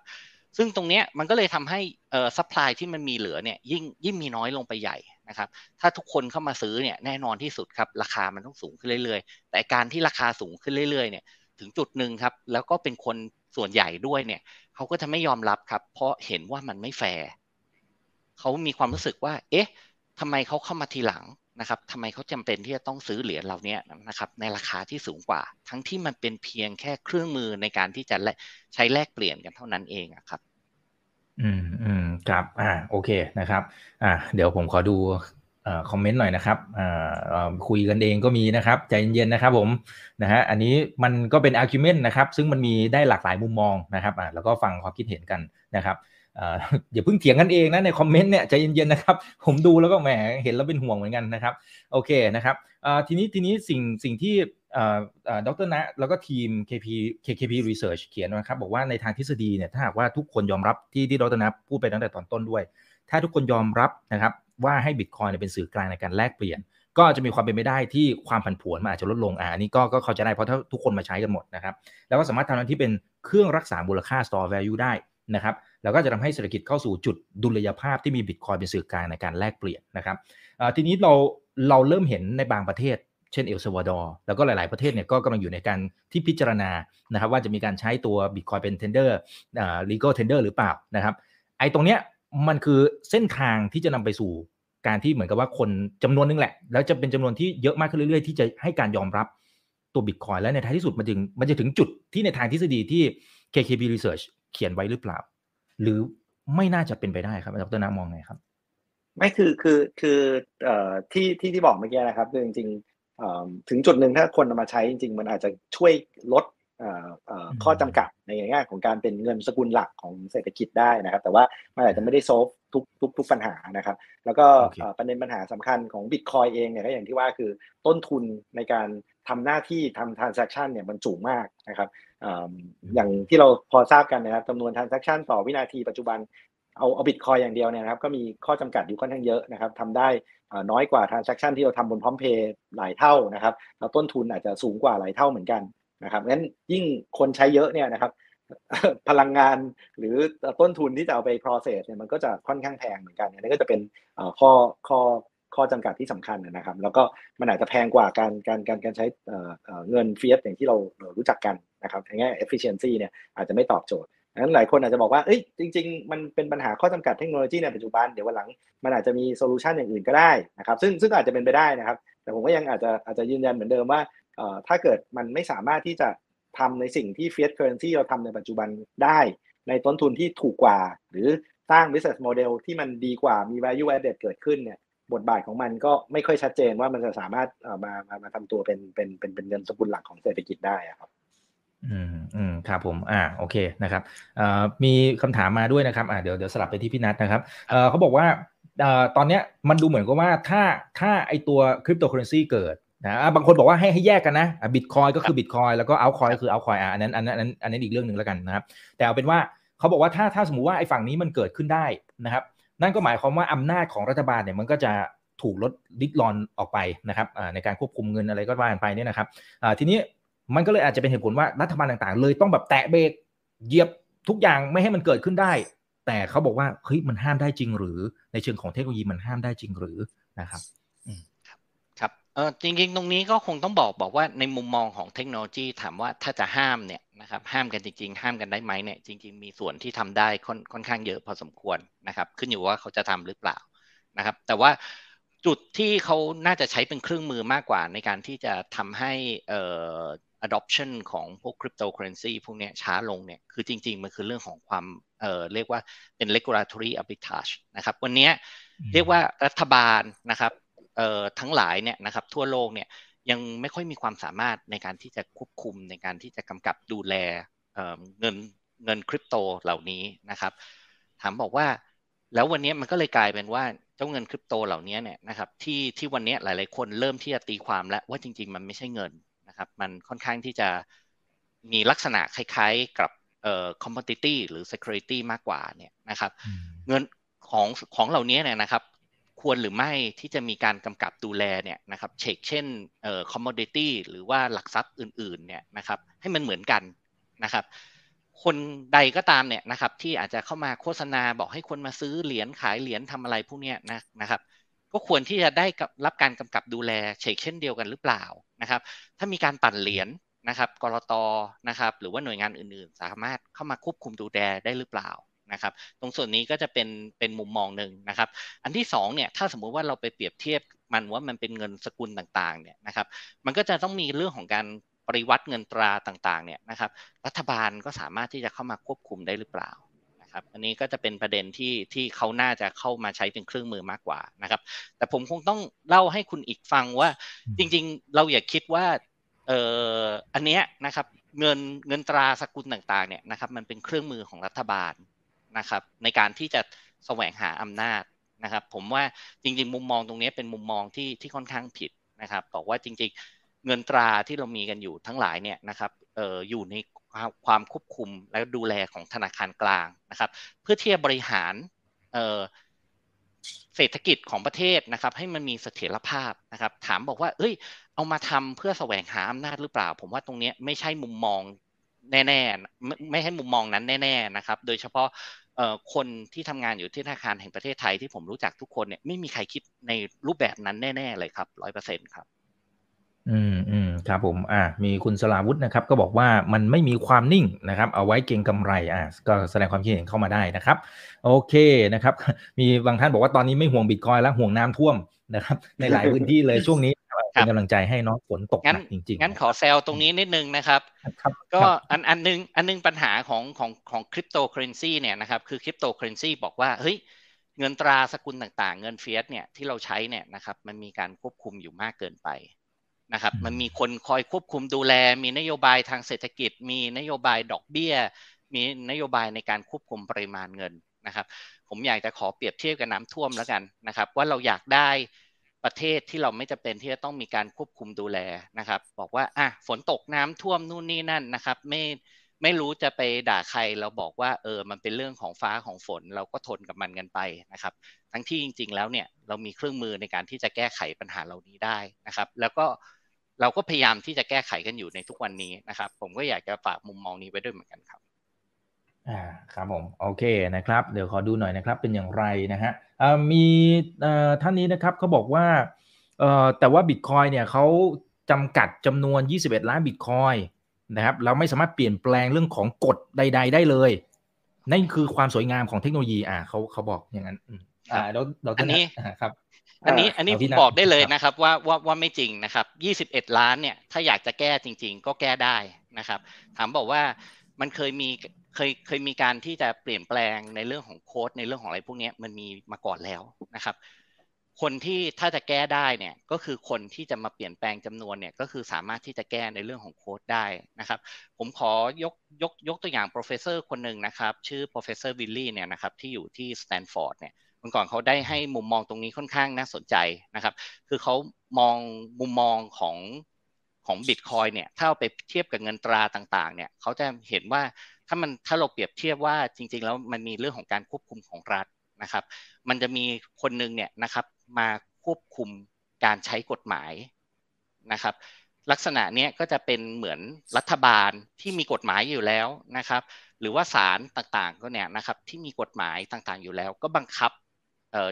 ซึ่งตรงนี้มันก็เลยทำให้เอ่อ supply ที่มันมีเหลือเนี่ยยิ่งยิ่งมีน้อยลงไปใหญ่นะครับ ถ้าทุกคนเข้ามาซื้อเนี่ยแน่นอนที่สุดครับ ราคามันต้องสูงขึ้นเรื่อยๆ แต่การที่ราคาสูงขึ้นเรื่อยๆเนี่ยถึงจุดหนึ่งครับแล้วก็เป็นคนส่วนใหญ่ด้วยเนี่ยเขาก็จะไม่ยอมรับครับ เพราะเห็นว่ามันไม่แฟร์เขามีความรู้สึกว่า เอ๊ะ ทำไมเขาเข้ามาทีหลังนะครับทำไมเขาจำเป็นที่จะต้องซื้อเหรียญเหล่านี้นะครับในราคาที่สูงกว่า ทั้งที่มันเป็นเพียงแค่เครื่องมือในการที่จะใช้แลกเปลี่ยนกันเท่านั้นเองครับ อืมอืมครับอ่าโอเคนะครับ อ่า เดี๋ยวผมขอดูคอมเมนต์หน่อยนะครับคุยกันเองก็มีนะครับ ใจเย็นๆนะครับผมนะฮะอันนี้มันก็เป็น argument นะครับ ซึ่งมันมีได้หลากหลายมุมมองนะครับอ่าแล้วก็ฟังความคิดเห็นกันนะครับ อย่าเพิ่งเถียงกันเองนะใน comment เนี่ยใจเย็นๆนะครับ ผมดูแล้วก็แหมเห็นแล้วเป็นห่วงเหมือนกันนะครับโอเคนะครับทีนี้ทีนี้สิ่งสิ่งที่ดรนะแล้วก็ทีม KP KKP Research เขียนนะครับ บอกว่าในทางทฤษฎีเนี่ยถ้าหากว่าทุกคนยอมรับที่ที่ดรนะพูดไปตั้งแต่ตอนต้นด้วย ถ้าทุกคนยอมรับนะครับว่าให้บิตคอยน์เป็นสื่อกลางในการแลกเปลี่ยน ก็จะมีความเป็นไปได้ที่ความผันผวนมันอาจจะลดลงอ่านี้ก็ก็เข้าใจได้เพราะถ้าทุกคนมาใช้กันหมดนะครับแล้วก็สามารถทำหน้าที่เป็นเครื่องรักษามูลค่า store value ได้นะครับ แล้วก็จะทำให้เศรษฐกิจเข้าสู่จุดดุลยภาพที่มีบิตคอยน์เป็นสื่อกลางในการแลกเปลี่ยนนะครับทีนี้เราเราเริ่มเห็นในบางประเทศ เช่นเอลซาวาดอร์แล้วก็หลาย ๆประเทศเนี่ยก็กำลังอยู่ในการที่พิจารณานะครับว่าจะมีการใช้ตัวบิตคอยเป็นเทนเดอร์ลีก a ลเทนเดอร์หรือเปล่านะครับไอ้ตรงเนี้ยมันคือเส้นทางที่จะนำไปสู่การที่เหมือนกับว่าคนจำนวนนึงแหละ แล้วจะเป็นจำนวนที่เยอะมากขึ้นเรื่อยๆ ที่จะให้การยอมรับตัวบิตคอยและในท้ายที่สุดมันถึงมันจะถึงจุดที่ในทางทฤษฎีที่ KKB Research เขียนไว้หรือเปล่า หรือไม่น่าจะเป็นไปได้ครับดรน้ำมองไงครับ ไม่คือคือคือเอ่อที่ที่ที่บอกเมื่อกี้นะครับคือจริงๆถึงจุดหนึ่งถ้าคนมาใช้จริง ๆ มันอาจจะช่วยลดข้อจำกัดในแง่ของการเป็นเงินสกุลหลักของเศรษฐกิจได้นะครับ แต่ว่ามันอาจจะไม่ได้โซฟทุกทุกทุกปัญหานะครับ แล้วก็ประเด็นปัญหาสำคัญของบิตคอยเองเนี่ยก็อย่างที่ว่าคือต้นทุนในการ ทำหน้าที่ทำ transaction เนี่ยมันสูงมากนะครับอย่างที่เราพอทราบกันนะครับจำนวน transaction ต่อวินาทีปัจจุบันเอาเอาบิตคอยอย่างเดียวเนี่ยนะครับก็มีข้อจำกัดอยู่ค่อนข้างเยอะนะครับทำได้น้อยกว่า transaction ที่เราทำบนพร้อมเพย์หลายเท่านะครับแล้วต้นทุนอาจจะสูงกว่าหลายเท่าเหมือนกันนะครับงั้นยิ่งคนใช้เยอะเนี่ยนะครับพลังงานหรือต้นทุนที่จะเอาไป process เนี่ยมันก็จะค่อนข้างแพงเหมือนกันอันนี้ก็จะเป็นข้อข้อ ข้อจำกัดที่สำคัญนะครับ แล้วก็มันอาจจะแพงกว่าการการการการใช้เงินเฟียสอย่างที่เรารู้จักกันนะครับในแง่ efficiency เนี่ยอาจจะไม่ตอบโจทย์นั้นหลายคนอาจจะบอกว่าเอ้ยจริง ๆ มันเป็นปัญหาข้อจำกัดเทคโนโลยีในปัจจุบันเดี๋ยววันหลังมันอาจจะมีโซลูชันอย่างอื่นก็ได้นะครับซึ่งซึ่งอาจจะเป็นไปได้นะครับ แต่ผมก็ยังอาจจะอาจจะยืนยันเหมือนเดิมว่าถ้าเกิดมันไม่สามารถที่จะทำในสิ่งที่ fiat currency เราทำในปัจจุบันได้ ในต้นทุนที่ถูกกว่า หรือสร้าง business model ที่มันดีกว่ามี value added เกิดขึ้นเนี่ย บทบาทของมันก็ไม่ค่อยชัดเจนว่ามันจะสามารถมามามาทำตัวเป็นเป็นเป็นเป็นเงินสกุลหลักของเศรษฐกิจได้ครับอืมอืมครับผมอ่าโอเคนะครับเอ่อมีคำถามมาด้วยนะครับอ่าเดี๋ยวเดี๋ยวสลับไปที่พี่นัทนะครับเอ่อเขาบอกว่าเอ่อตอนเนี้ยมันดูเหมือนกับว่าถ้าถ้าไอตัวคริปโตเคอร์เรนซีเกิดนะบางคนบอกว่าให้ให้แยกกันนะบิตคอยน์ก็คือบิตคอยน์แล้วก็ altcoin ก็คือ altcoin อะอันนั้นอันนั้นอันนั้นอีกเรื่องหนึ่งแล้วกันนะครับ แต่เอาเป็นว่าเขาบอกว่าถ้าถ้าสมมติว่าไอ้ฝั่งนี้มันเกิดขึ้นได้นะครับ นั่นก็หมายความว่าอำนาจของรัฐบาลเนี่ยมันก็จะถูกลดลิดรอนออกไปนะครับในการควบคุมเงินอะไรก็ว่ากันไปเนี่ยนะครับทีนี้มันก็เลยอาจจะเป็นเหตุผลว่ารัฐบาลต่างๆ เลยต้องแบบแตะเบรกเหยียบทุกอย่างไม่ให้มันเกิดขึ้นได้ แต่เขาบอกว่าเฮ้ยมันห้ามได้จริงหรือในเชิงของเทคโนโลยีมันห้ามได้จริงหรือนะครับครับเออจริงๆ ตรงนี้ก็คงต้องบอกบอกว่าในมุมมองของเทคโนโลยีถามว่าถ้าจะห้ามเนี่ย นะครับห้ามกันจริง ๆ ห้ามกันได้ไหมเนี่ยจริง ๆ มีส่วนที่ทำได้ค่อนค่อนข้างเยอะพอสมควรนะครับ ขึ้นอยู่ว่าเขาจะทำหรือเปล่านะครับ แต่ว่าจุดที่เขาน่าจะใช้เป็นเครื่องมือมากกว่าในการที่จะทำให้เอ่อ adoption ของพวก cryptocurrency พวกนี้ช้าลงเนี่ยคือจริง ๆ มันคือเรื่องของความเอ่อเรียกว่าเป็น regulatory arbitrage นะครับวันนี้เรียกว่ารัฐบาลนะครับเอ่อทั้งหลายเนี่ยนะครับทั่วโลกเนี่ย ยังไม่ค่อยมีความสามารถในการที่จะควบคุมในการที่จะกำกับดูแลเอ่อเงินเงินคริปโตเหล่านี้นะครับ ถามบอกว่าแล้ววันนี้มันก็เลยกลายเป็นว่าเจ้าเงินคริปโตเหล่านี้เนี่ยนะครับที่ที่วันนี้หลาย ๆ คนเริ่มที่จะตีความแล้วว่าจริง ๆ มันไม่ใช่เงินนะครับ มันค่อนข้างที่จะมีลักษณะคล้าย ๆ กับเอ่อ commodity หรือ security มากกว่าเนี่ยนะครับ เงินของของเหล่านี้เนี่ยนะครับ ควรหรือไม่ที่จะมีการกำกับดูแลเนี่ยนะครับเช็คเช่นเอ่อ commodity หรือว่าหลักทรัพย์อื่นๆเนี่ยนะครับให้มันเหมือนกันนะครับคนใดก็ตามเนี่ยนะครับที่อาจจะเข้ามาโฆษณาบอกให้คนมาซื้อเหรียญขายเหรียญทำอะไรพวกนี้นะนะครับก็ควรที่จะได้รับการกำกับดูแลเช็คเช่นเดียวกันหรือเปล่านะครับ ถ้ามีการปั่นเหรียญนะครับกรตนะครับหรือว่าหน่วยงานอื่นๆ สามารถเข้ามาควบคุมดูแลได้หรือเปล่า นะครับ ตรงส่วนนี้ก็จะเป็นเป็นมุมมองหนึ่งนะครับ อันที่2เนี่ยถ้าสมมุติว่าเราไปเปรียบเทียบมันว่ามันเป็นเงินสกุลต่างๆเนี่ยนะครับ มันก็จะต้องมีเรื่องของการปริวัติเงินตราต่างๆเนี่ยนะครับ รัฐบาลก็สามารถที่จะเข้ามาควบคุมได้หรือเปล่าครับอันนี้ก็จะเป็นประเด็นที่ที่เขาน่าจะเข้ามาใช้เป็นเครื่องมือมากกว่านะครับ แต่ผมคงต้องเล่าให้คุณอีกฟังว่า จริงๆ เราอย่าคิดว่าเอ่ออันเนี้ยนะครับเงินเงินตราสกุลต่างๆเนี่ยนะครับมันเป็นเครื่องมือของรัฐบาล นะครับในการที่จะแสวงหาอำนาจนะครับผมว่าจริงๆ มุมมองตรงนี้เป็นมุมมองที่ที่ค่อนข้างผิดนะครับบอกว่าจริงๆ เงินตราที่เรามีกันอยู่ทั้งหลายเนี่ยนะครับอออยู่ในความควบคุมและดูแลของธนาคารกลางนะครับ เพื่อที่จะบริหารเศรษฐกิจของประเทศนะครับ ให้มันมีเสถียรภาพนะครับ ถามบอกว่า เอ้ย เอามาทำเพื่อแสวงหาอำนาจหรือเปล่า ผมว่าตรงนี้ไม่ใช่มุมมองแน่ๆไม่ไม่ให้มุมมองนั้นแน่ ๆนะครับ โดยเฉพาะ คนที่ทำงานอยู่ที่ธนาคารแห่งประเทศไทยที่ผมรู้จักทุกคนเนี่ยไม่มีใครคิดในรูปแบบนั้นแน่ ๆ เลยครับร้อยเปอร์เซ็นต์ครับ อืมอืมครับผม อ่า มีคุณสลาวุฒินะครับ ก็บอกว่ามันไม่มีความนิ่งนะครับ เอาไว้เก็งกำไรอ่าก็แสดงความคิดเห็นเข้ามาได้นะครับ โอเคนะครับ มีบางท่านบอกว่าตอนนี้ไม่ห่วงบิตคอยแล้วห่วงน้ำท่วมนะครับ ในหลายพื้นที่เลยช่วงนี้ เป็นกำลังใจให้น้องฝนตกหนักจริงๆงั้นขอแซวตรงนี้นิดนึงนะครับ ก็อันอันนึงอันนึงปัญหาของของของคริปโตเคอร์เรนซีเนี่ยนะครับคือคริปโตเคอร์เรนซีบอกว่าเฮ้ยเงินตราสกุลต่างๆ เงิน fiat เนี่ยที่เราใช้เนี่ยนะครับมันมีการควบคุมอยู่มากเกินไปนะครับมันมีคนคอยควบคุมดูแล มีนโยบายทางเศรษฐกิจ มีนโยบายดอกเบี้ย มีนโยบายในการควบคุมปริมาณเงินนะครับ ผมอยากจะขอเปรียบเทียบกับน้ำท่วมแล้วกันนะครับ ว่าเราอยากได้ ประเทศที่เราไม่จำเป็นที่จะต้องมีการควบคุมดูแลนะครับ บอกว่าอะฝนตกน้ำท่วมนู่นนี่นั่นนะครับ ไม่ไม่รู้จะไปด่าใครเราบอกว่าเออมันเป็นเรื่องของฟ้าของฝนเราก็ทนกับมันกันไปนะครับ ทั้งที่จริง ๆ แล้วเนี่ยเรามีเครื่องมือในการที่จะแก้ไขปัญหาเหล่านี้ได้นะครับ แล้วก็เราก็พยายามที่จะแก้ไขกันอยู่ในทุกวันนี้นะครับ ผมก็อยากจะฝากมุมมองนี้ไว้ด้วยเหมือนกันครับอ่าครับผมโอเคนะครับ เดี๋ยวขอดูหน่อยนะครับ เป็นอย่างไรนะฮะ มีเอ่อท่านนี้นะครับเขาบอกว่าเอ่อแต่ว่าบิตคอยเนี่ยเขาจำกัดจำนวน 21 ล้านบิตคอยนะครับเราไม่สามารถเปลี่ยนแปลงเรื่องของกฎใด ๆ ได้เลย นั่นคือความสวยงามของเทคโนโลยีอ่าเขาเขาบอกอย่างนั้นอ่าแล้วเราอันนี้ครับอันนี้อันนี้ผมบอกได้เลยนะครับว่าว่าว่าไม่จริงนะครับ 21 ล้านเนี่ยถ้าอยากจะแก้จริง ๆ ก็แก้ได้นะครับ ถามบอกว่ามันเคยมี เคยเคยมีการที่จะเปลี่ยนแปลงในเรื่องของโค้ดในเรื่องของอะไรพวกนี้มันมีมาก่อนแล้วนะครับ คนที่ถ้าจะแก้ได้เนี่ยก็คือคนที่จะมาเปลี่ยนแปลงจำนวนเนี่ยก็คือสามารถที่จะแก้ในเรื่องของโค้ดได้นะครับ ผมขอยกยกยกตัวอย่าง professor คนหนึ่งนะครับ ชื่อ professor Willy เนี่ยนะครับที่อยู่ที่สแตนฟอร์ดเนี่ยเมื่อก่อนเขาได้ให้มุมมองตรงนี้ค่อนข้างน่าสนใจนะครับ คือเขามองมุมมองของของบิตคอยน์เนี่ย ถ้าเอาไปเทียบกับเงินตราต่างๆ เนี่ย เขาจะเห็นว่า ถ้ามันถ้าเราเปรียบเทียบว่าจริง ๆ แล้วมันมีเรื่องของการควบคุมของรัฐนะครับ มันจะมีคนหนึ่งเนี่ยนะครับมาควบคุมการใช้กฎหมายนะครับ ลักษณะนี้ก็จะเป็นเหมือนรัฐบาลที่มีกฎหมายอยู่แล้วนะครับ หรือว่าศาลต่างๆก็เนี่ยนะครับที่มีกฎหมายต่างๆอยู่แล้ว ก็บังคับ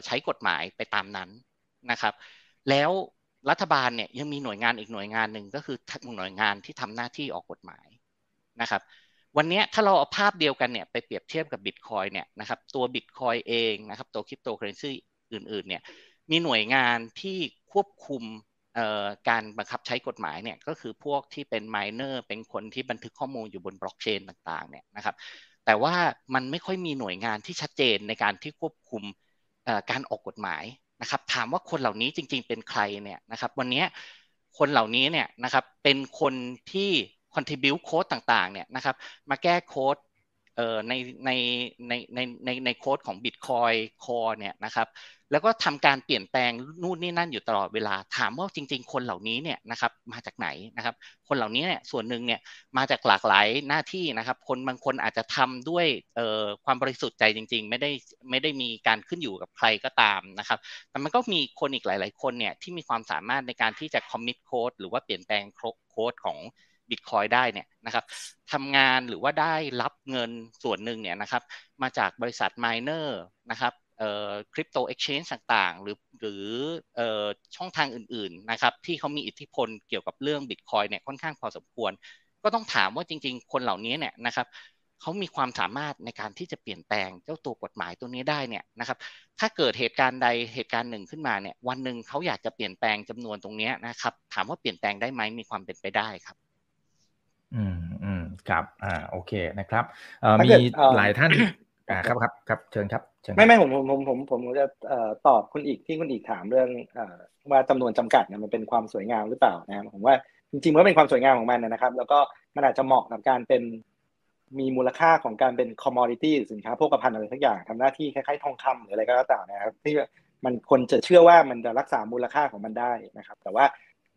ใช้กฎหมายไปตามนั้นนะครับ แล้วรัฐบาลเนี่ยยังมีหน่วยงานอีกหน่วยงานหนึ่งก็คือหน่วยงานที่ทำหน้าที่ออกกฎหมายนะครับ วันนี้ถ้าเราเอาภาพเดียวกันเนี่ยไปเปรียบเทียบกับบิตคอยน์เนี่ยนะครับตัวบิตคอยน์เองนะครับตัวคริปโตเคอร์เรนซีอื่นๆเนี่ยมีหน่วยงานที่ควบคุมการบังคับใช้กฎหมายเนี่ยก็คือพวกที่เป็น miner เป็นคนที่บันทึกข้อมูลอยู่บนบล็อกเชนต่างๆเนี่ยนะครับแต่ว่ามันไม่ค่อยมีหน่วยงานที่ชัดเจนในการที่ควบคุมการออกกฎหมายนะครับถามว่าคนเหล่านี้จริง ๆ เป็นใครเนี่ยนะครับวันนี้คนเหล่านี้เนี่ยนะครับเป็นคนที่ contribute โค้ดต่างๆเนี่ยนะครับมาแก้โค้ดในในในในในในโค้ดของ Bitcoin Core เนี่ยนะครับแล้วก็ทำการเปลี่ยนแปลงนู่นนี่นั่นอยู่ตลอดเวลาถามว่าจริง ๆ คนเหล่านี้เนี่ยนะครับมาจากไหนนะครับคนเหล่านี้เนี่ยส่วนหนึ่งเนี่ยมาจากหลากหลายหน้าที่นะครับคนบางคนอาจจะทำด้วยความบริสุทธิ์ใจจริง ๆ ไม่ได้ไม่ได้มีการขึ้นอยู่กับใครก็ตามนะครับแต่มันก็มีคนอีกหลาย ๆ คนเนี่ยที่มีความสามารถในการที่จะ commit code หรือว่าเปลี่ยนแปลงโค้ดของ บิตคอยน์ได้เนี่ยนะครับทำงานหรือว่าได้รับเงินส่วนหนึ่งเนี่ยนะครับมาจากบริษัท miner นะครับเอ่อ crypto exchange ต่างๆ หรือหรือเอ่อช่องทางอื่นๆนะครับที่เขามีอิทธิพลเกี่ยวกับเรื่องบิตคอยน์เนี่ยค่อนข้างพอสมควร ก็ต้องถามว่าจริง ๆ คนเหล่านี้เนี่ยนะครับเขามีความสามารถในการที่จะเปลี่ยนแปลงเจ้าตัวกฎหมายตัวนี้ได้เนี่ยนะครับถ้าเกิดเหตุการณ์ใดเหตุการณ์หนึ่งขึ้นมาเนี่ยวันหนึ่งเขาอยากจะเปลี่ยนแปลงจำนวนตรงนี้นะครับถามว่าเปลี่ยนแปลงได้ไหมมีความเป็นไปได้ครับ อืมอืมครับอ่าโอเคนะครับเอ่อมีหลายท่านอ่าครับครับครับเชิญครับเชิญไม่ไม่ผมผมผมผมผมจะเอ่อตอบคุณอีกที่คุณอีกถามเรื่องเอ่อว่าจำนวนจำกัดเนี่ยมันเป็นความสวยงามหรือเปล่านะครับผมว่าจริงๆมันก็เป็นความสวยงามของมันนะครับ แล้วก็มันอาจจะเหมาะกับการเป็นมีมูลค่าของการเป็นคอมมอดิตี้สินค้าโภคภัณฑ์อะไรทักอย่างทำหน้าที่คล้ายๆทองคำหรืออะไรก็แล้วแต่นะครับที่มันคนจะเชื่อว่ามันจะรักษามูลค่าของมันได้นะครับ แต่ว่า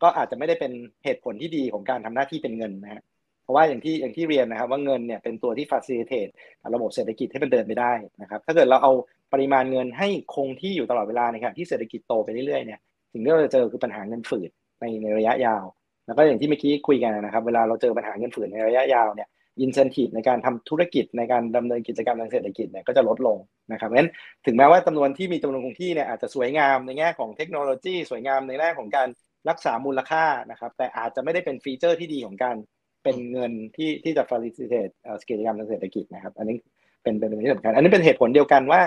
ก็อาจจะไม่ได้เป็นเหตุผลที่ดีของการทำหน้าที่เป็นเงินนะฮะ เพราะว่าอย่างที่อย่างที่เรียนนะครับว่าเงินเนี่ยเป็นตัวที่ facilitate ระบบเศรษฐกิจให้มันเดินไปได้นะครับถ้าเกิดเราเอาปริมาณเงินให้คงที่อยู่ตลอดเวลาในขณะที่เศรษฐกิจโตไปเรื่อยๆเนี่ยสิ่งที่เราจะเจอคือปัญหาเงินฝืดในในระยะยาว แล้วก็อย่างที่เมื่อกี้คุยกันนะครับ เวลาเราเจอปัญหาเงินฝืดในระยะยาวเนี่ยอินเซนティブในการทำธุรกิจในการดำเนินกิจกรรมทางเศรษฐกิจเนี่ยก็จะลดลงนะครับเพราะฉะนั้นถึงแม้ว่าจำนวนที่มีจำนวนคงที่เนี่ยอาจจะสวยงามในแง่ของเทคโนโลยี สวยงามในแง่ของการรักษามูลค่านะครับแต่อาจจะไม่ได้เป็นฟีเจอร์ที่ดีของการ เป็นเงินที่ที่จะ facilitate กิจกรรมทางเศรษฐกิจนะครับ อันนี้เป็นเป็นเป็นที่สำคัญอันนี้เป็นเหตุผลเดียวกันว่า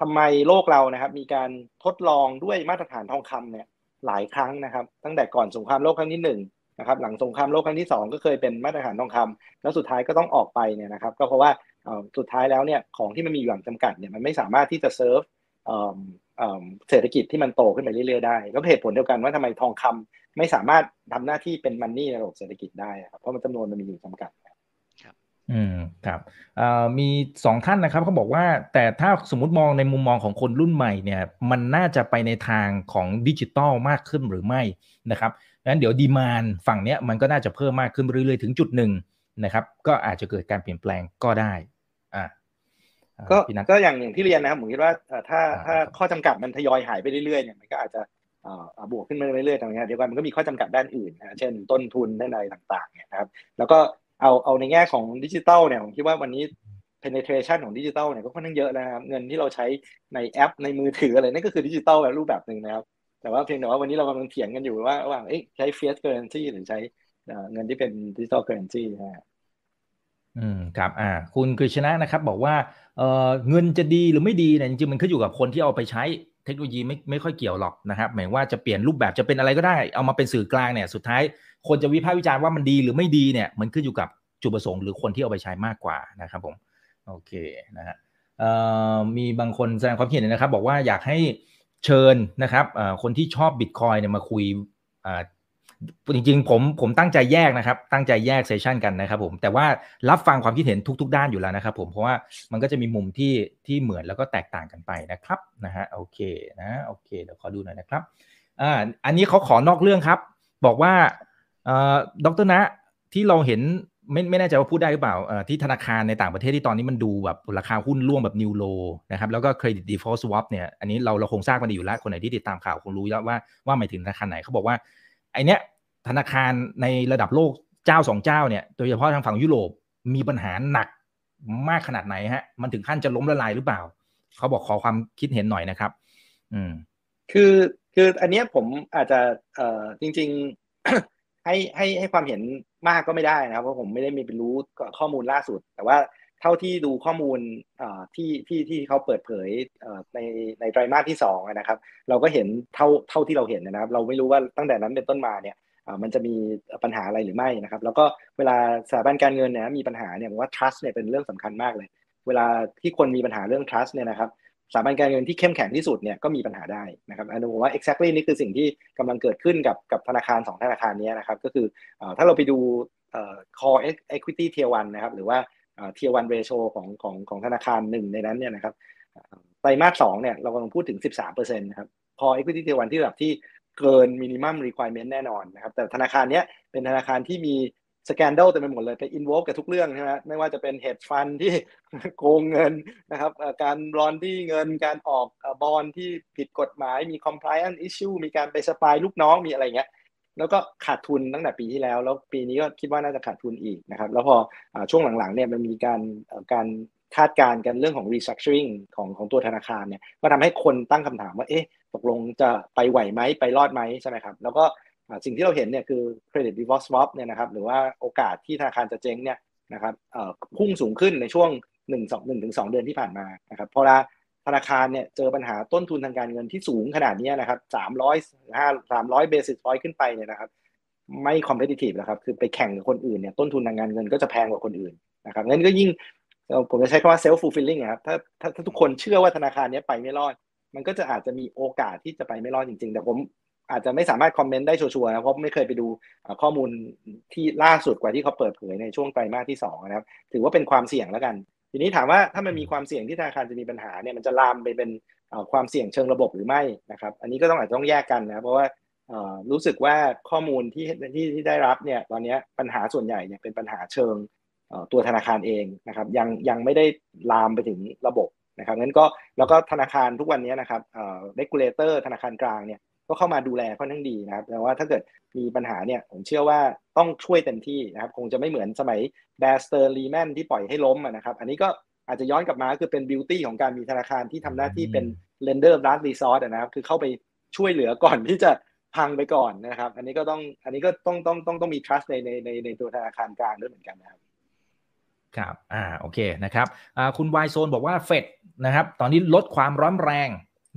ทำไมโลกเรานะครับ มีการทดลองด้วยมาตรฐานทองคำเนี่ยหลายครั้งนะครับ ตั้งแต่ก่อนสงครามโลกครั้งที่หนึ่งนะครับ หลังสงครามโลกครั้งที่ 2 ก็เคยเป็นมาตรฐานทองคำแล้วสุดท้ายก็ต้องออกไปเนี่ยนะครับ ก็เพราะว่าสุดท้ายแล้วเนี่ยของที่มันมีอยู่อย่างจำกัดเนี่ยมันไม่สามารถที่จะเซิร์ฟเศรษฐกิจที่มันโตขึ้นไปเรื่อยๆได้ ก็เหตุผลเดียวกันว่าทำไมทองคำ ไม่สามารถทำหน้าที่เป็นมันนี่ในระบบเศรษฐกิจได้ครับเพราะมันจำนวนมันมีอยู่จำกัดอืมครับมีสองท่านนะครับเขาบอกว่า แต่ถ้าสมมติมองในมุมมองของคนรุ่นใหม่เนี่ย มันน่าจะไปในทางของดิจิตอลมากขึ้นหรือไม่นะครับงั้นเดี๋ยวดีมานฝั่งเนี้ยมันก็น่าจะเพิ่มมากขึ้นเรื่อยๆถึงจุดหนึ่งนะครับ ก็อาจจะเกิดการเปลี่ยนแปลงก็ได้อ่าก็ก็อย่างอย่างที่เรียนนะครับผมคิดว่าถ้าถ้าข้อจำกัดมันทยอยหายไปเรื่อยๆเนี่ยมันก็อาจจะ บวกขึ้นมาเรื่อยๆตรงนี้เดียวกันมันก็มีข้อจำกัดด้านอื่นนะเช่นต้นทุนด้านอะไรต่างๆเนี่ยนะครับแล้วก็เอาเอาในแง่ของดิจิตอลเนี่ยผมคิดว่าวันนี้ penetration ของดิจิตอลเนี่ยก็ค่อนข้างเยอะนะครับเงินที่เราใช้ในแอปในมือถืออะไรนั่นก็คือดิจิตอลแบบรูปแบบหนึ่งนะครับแต่ว่าเพียงแต่ว่าวันนี้เรากำลังเถียงกันอยู่ว่าว่าใช้ fiat currency หรือใช้เงินที่เป็น digital currency นะ อืมครับอ่าคุณกฤษณะนะครับ บอกว่าเออเงินจะดีหรือไม่ดีเนี่ยจริงๆมันขึ้นอยู่กับคนที่เอาไปใช้เทคโนโลยีไม่ไม่ค่อยเกี่ยวหรอกนะครับหมายว่าจะเปลี่ยนรูปแบบจะเป็นอะไรก็ได้เอามาเป็นสื่อกลางเนี่ยสุดท้าย คนจะวิพากษ์วิจารณ์ว่ามันดีหรือไม่ดีเนี่ยมันขึ้นอยู่กับจุดประสงค์หรือคนที่เอาไปใช้มากกว่านะครับผมโอเคนะฮะมีบางคนแสดงความเห็นนะครับ บอกว่าอยากให้เชิญนะครับคนที่ชอบบิตคอยเนี่ยมาคุย จริงๆผมผมตั้งใจแยกนะครับ ตั้งใจแยกเซสชันกันนะครับผมแต่ว่ารับฟังความคิดเห็นทุก ๆ ด้านอยู่แล้วนะครับผมเพราะว่ามันก็จะมีมุมที่ที่เหมือนแล้วก็แตกต่างกันไปนะครับนะฮะโอเคนะโอเคเดี๋ยวขอดูหน่อยนะครับอ่าอันนี้เขาขอนอกเรื่องครับ บอกว่าเอ่อดรนะที่เราเห็นไม่ไม่แน่ใจว่าพูดได้หรือเปล่าที่ธนาคารในต่างประเทศที่ตอนนี้มันดูแบบราคาหุ้นร่วงแบบ new low นะครับแล้วก็ credit default swap เนี่ยอันนี้เราเราคงทราบกันดีอยู่แล้วคนไหนที่ติดตามข่าวคงรู้แล้วว่าว่าหมายถึงธนาคารไหนเขาบอกว่า ไอเนี้ยธนาคารในระดับโลกเจ้าสองเจ้าเนี่ยโดยเฉพาะทางฝั่งยุโรปมีปัญหาหนักมากขนาดไหนฮะ มันถึงขั้นจะล้มละลายหรือเปล่า เขาบอกขอความคิดเห็นหน่อยนะครับ อืม คือคืออันเนี้ยผมอาจจะเอ่อจริง ๆ ให้ให้ให้ความเห็นมากก็ไม่ได้นะครับเพราะผมไม่ได้มีเป็นรู้ข้อมูลล่าสุด แต่ว่า ท่าที่ดูข้อมูลที่ที่ที่เขาเปิดเผยในในไตรมาสที่สองนะครับ เราก็เห็นเท่าเท่าที่เราเห็นนะครับ เราไม่รู้ว่าตั้งแต่นั้นเป็นต้นมาเนี่ยมันจะมีปัญหาอะไรหรือไม่นะครับ แล้วก็เวลาสถาบันการเงินเนี่ยมีปัญหาเนี่ยผมว่า trust เนี่ยเป็นเรื่องสำคัญมากเลย เวลาที่คนมีปัญหาเรื่อง trust เนี่ยนะครับสถาบันการเงินที่เข้มแข็งที่สุดเนี่ยก็มีปัญหาได้นะครับอันนี้ผมว่า exactly นี่คือสิ่งที่กำลังเกิดขึ้นกับกับธนาคาร 2 ธนาคารนี้นะครับ ก็คือถ้าเราไปดู core equity tier 1นะครับหรือว่า tier 1 ratio ของของของธนาคารหนึ่งในนั้นเนี่ยนะครับไตรมาสสองเนี่ยเรากำลังพูดถึง 13%นะครับ core equity tier 1ที่ระดับที่เกินมินิมัมรีควอร e เมนต์แน่นอนนะครับแต่ธนาคารเนี้ยเป็นธนาคารที่มีสแกนเดลเต็มไปหมดเลยไปอินวอลกับทุกเรื่องใช่ไหมไม่ว่าจะเป็นเฮดฟันที่โกงเงินนะครับการรอนที่เงินการออกบอลที่ผิดกฎหมายมี compliance issue มีการไปสปายลูกน้องมีอะไรเงี้ย แล้วก็ขาดทุนตั้งแต่ปีที่แล้ว แล้วปีนี้ก็คิดว่าน่าจะขาดทุนอีกนะครับ แล้วพอช่วงหลังๆเนี่ยมันมีการการคาดการณ์กันเรื่องของ restructuring ของของตัวธนาคารเนี่ยก็ทำให้คนตั้งคำถามว่าเอ๊ะตกลงจะไปไหวไหมไปรอดไหมใช่ไหมครับ แล้วก็สิ่งที่เราเห็นเนี่ยคือ credit default swap เนี่ยนะครับหรือว่าโอกาสที่ธนาคารจะเจ๊งเนี่ยนะครับพุ่งสูงขึ้นในช่วง1 2 1ถึง2เดือนที่ผ่านมานะครับพอละ ธนาคารเนี่ยเจอปัญหาต้นทุนทางการเงินที่สูงขนาดนี้นะครับ300 5 300 basis point ขึ้นไปเนี่ยนะครับ ไม่ competitive แล้วครับ คือไปแข่งกับคนอื่นเนี่ยต้นทุนทางการเงินก็จะแพงกว่าคนอื่นนะครับงั้นก็ยิ่งผมจะใช้คำว่า self fulfilling ครับถ้าถ้าถ้าทุกคนเชื่อว่าธนาคารนี้ไปไม่รอด มันก็จะอาจจะมีโอกาสที่จะไปไม่รอดจริง ๆ แต่ผมอาจจะไม่สามารถคอมเมนต์ได้ชัวร์นะเพราะไม่เคยไปดูข้อมูลที่ล่าสุดกว่าที่เขาเปิดเผยในช่วงไตรมาสที่2นะครับถือว่าเป็นความเสี่ยงแล้วกัน ทีนี้ถามว่าถ้ามันมีความเสี่ยงที่ธนาคารจะมีปัญหาเนี่ยมันจะลามไปเป็นความเสี่ยงเชิงระบบหรือไม่นะครับ อันนี้ก็ต้องอาจจะต้องแยกกันนะเพราะว่ารู้สึกว่าข้อมูลที่ที่ที่ได้รับเนี่ยตอนนี้ปัญหาส่วนใหญ่เนี่ยเป็นปัญหาเชิงตัวธนาคารเองนะครับ ยังยังไม่ได้ลามไปถึงระบบนะครับงั้นก็แล้วก็ธนาคารทุกวันนี้นะครับเอ่อ regulator ธนาคารกลางเนี่ย ก็เข้ามาดูแลค่อนข้างดีนะครับแต่ว่าถ้าเกิดมีปัญหาเนี่ยผมเชื่อว่าต้องช่วยเต็มที่นะครับ คงจะไม่เหมือนสมัย Bear Stearns Lehman ที่ปล่อยให้ล้มนะครับ อันนี้ก็อาจจะย้อนกลับมาคือเป็น beauty ของการมีธนาคารที่ทำหน้าที่เป็น lender of last resort นะครับ คือเข้าไปช่วยเหลือก่อนที่จะพังไปก่อนนะครับ อันนี้ก็ต้องอันนี้ก็ต้องต้องต้องต้องมี trust ในในในในตัวธนาคารกลางด้วยเหมือนกันนะครับครับอ่าโอเคนะครับอ่าคุณวายโซนบอกว่าเฟดนะครับ ตอนนี้ลดความร้อนแรง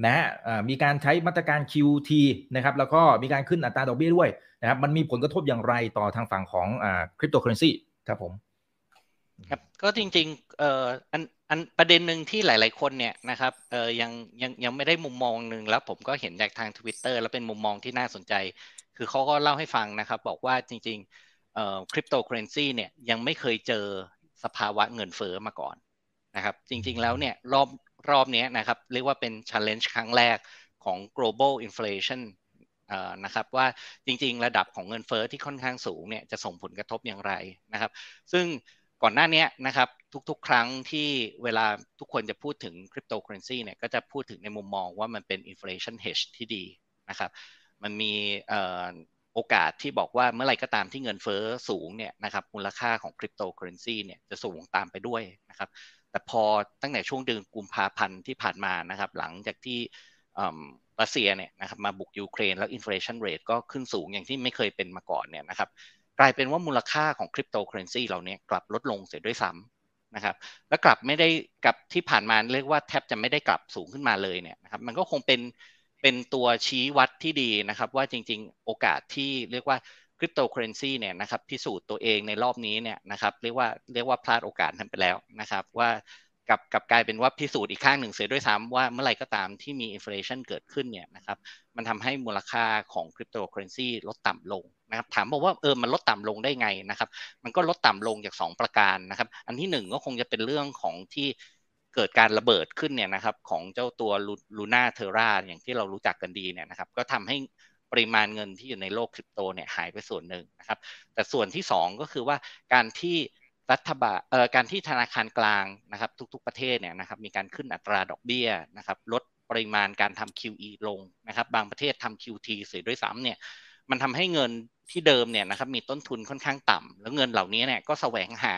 นะฮะมีการใช้มาตรการ QT นะครับแล้วก็มีการขึ้นอัตราดอกเบี้ยด้วยนะครับมันมีผลกระทบอย่างไรต่อทางฝั่งของคริปโตเคอเรนซีครับผมครับก็จริงๆเอ่ออันอันประเด็นหนึ่งที่หลาย ๆ คนเนี่ยนะครับเอ่อยังยังยังไม่ได้มุมมองหนึ่งแล้วผมก็เห็นจากทาง Twitter แล้วเป็นมุมมองที่น่าสนใจ คือเขาก็เล่าให้ฟังนะครับ บอกว่าจริงๆเอ่อคริปโตเคอเรนซีเนี่ยยังไม่เคยเจอสภาวะเงินเฟ้อมาก่อนนะครับ จริง ๆ แล้วเนี่ยรอบ รอบนี้นะครับเรียกว่าเป็น challenge ครั้งแรกของ global inflation นะครับว่าจริงๆ ระดับของเงินเฟ้อที่ค่อนข้างสูงเนี่ยจะส่งผลกระทบอย่างไรนะครับ ซึ่งก่อนหน้านี้นะครับทุกๆ ครั้งที่เวลาทุกคนจะพูดถึงคริปโตเคอเรนซีเนี่ยก็จะพูดถึงในมุมมองว่ามันเป็น inflation hedge ที่ดีนะครับมันมีโอกาสที่บอกว่าเมื่อไรก็ตามที่เงินเฟ้อสูงเนี่ยนะครับมูลค่าของคริปโตเคอเรนซีเนี่ยจะสูงตามไปด้วยนะครับ แต่พอตั้งแต่ช่วงเดือนกุมภาพันธ์ที่ผ่านมานะครับ หลังจากที่รัสเซียเนี่ยนะครับมาบุกยูเครนแล้ว inflation rate ก็ขึ้นสูงอย่างที่ไม่เคยเป็นมาก่อนเนี่ยนะครับกลายเป็นว่ามูลค่าของคริปโตเคอเรนซีเราเนี่ยกลับลดลงเสียด้วยซ้ำนะครับ แล้วกลับไม่ได้กลับที่ผ่านมาเรียกว่าแทบจะไม่ได้กลับสูงขึ้นมาเลยเนี่ยนะครับมันก็คงเป็นเป็นตัวชี้วัดที่ดีนะครับ ว่าจริง ๆ โอกาสที่เรียกว่า คริปโตเคอเรนซีเนี่ยนะครับพิสูจน์ตัวเองในรอบนี้เนี่ยนะครับเรียกว่าเรียกว่าพลาดโอกาสนั้นไปแล้วนะครับว่ากับกับกลายเป็นว่าพิสูจน์อีกข้างหนึ่งเสียด้วยซ้ำว่าเมื่อไรก็ตามที่มี inflation เกิดขึ้นเนี่ยนะครับมันทำให้มูลค่าของคริปโตเคอเรนซีลดต่ำลงนะครับถามบอกว่าเออมันลดต่ำลงได้ไงนะครับมันก็ลดต่ำลงจาก 2 ประการนะครับอันที่ 1 ก็คงจะเป็นเรื่องของที่เกิดการระเบิดขึ้นเนี่ยนะครับของเจ้าตัวลูน่าเทอร่าอย่างที่เรารู้จักกันดีเนี่ยนะครับก็ทำให้ ปริมาณเงินที่อยู่ในโลกคริปโตเนี่ยหายไปส่วนหนึ่งนะครับ แต่ส่วนที่ 2 ก็คือว่าการที่รัฐบาลเอ่อการที่ธนาคารกลางนะครับ ทุก ๆประเทศเนี่ยนะครับมีการขึ้นอัตราดอกเบี้ยนะครับลดปริมาณการทำ QE ลงนะครับ บางประเทศทำ QT เสียด้วยซ้ำเนี่ยมันทำให้เงินที่เดิมเนี่ยนะครับมีต้นทุนค่อนข้างต่ำแล้วเงินเหล่านี้เนี่ยก็แสวงหา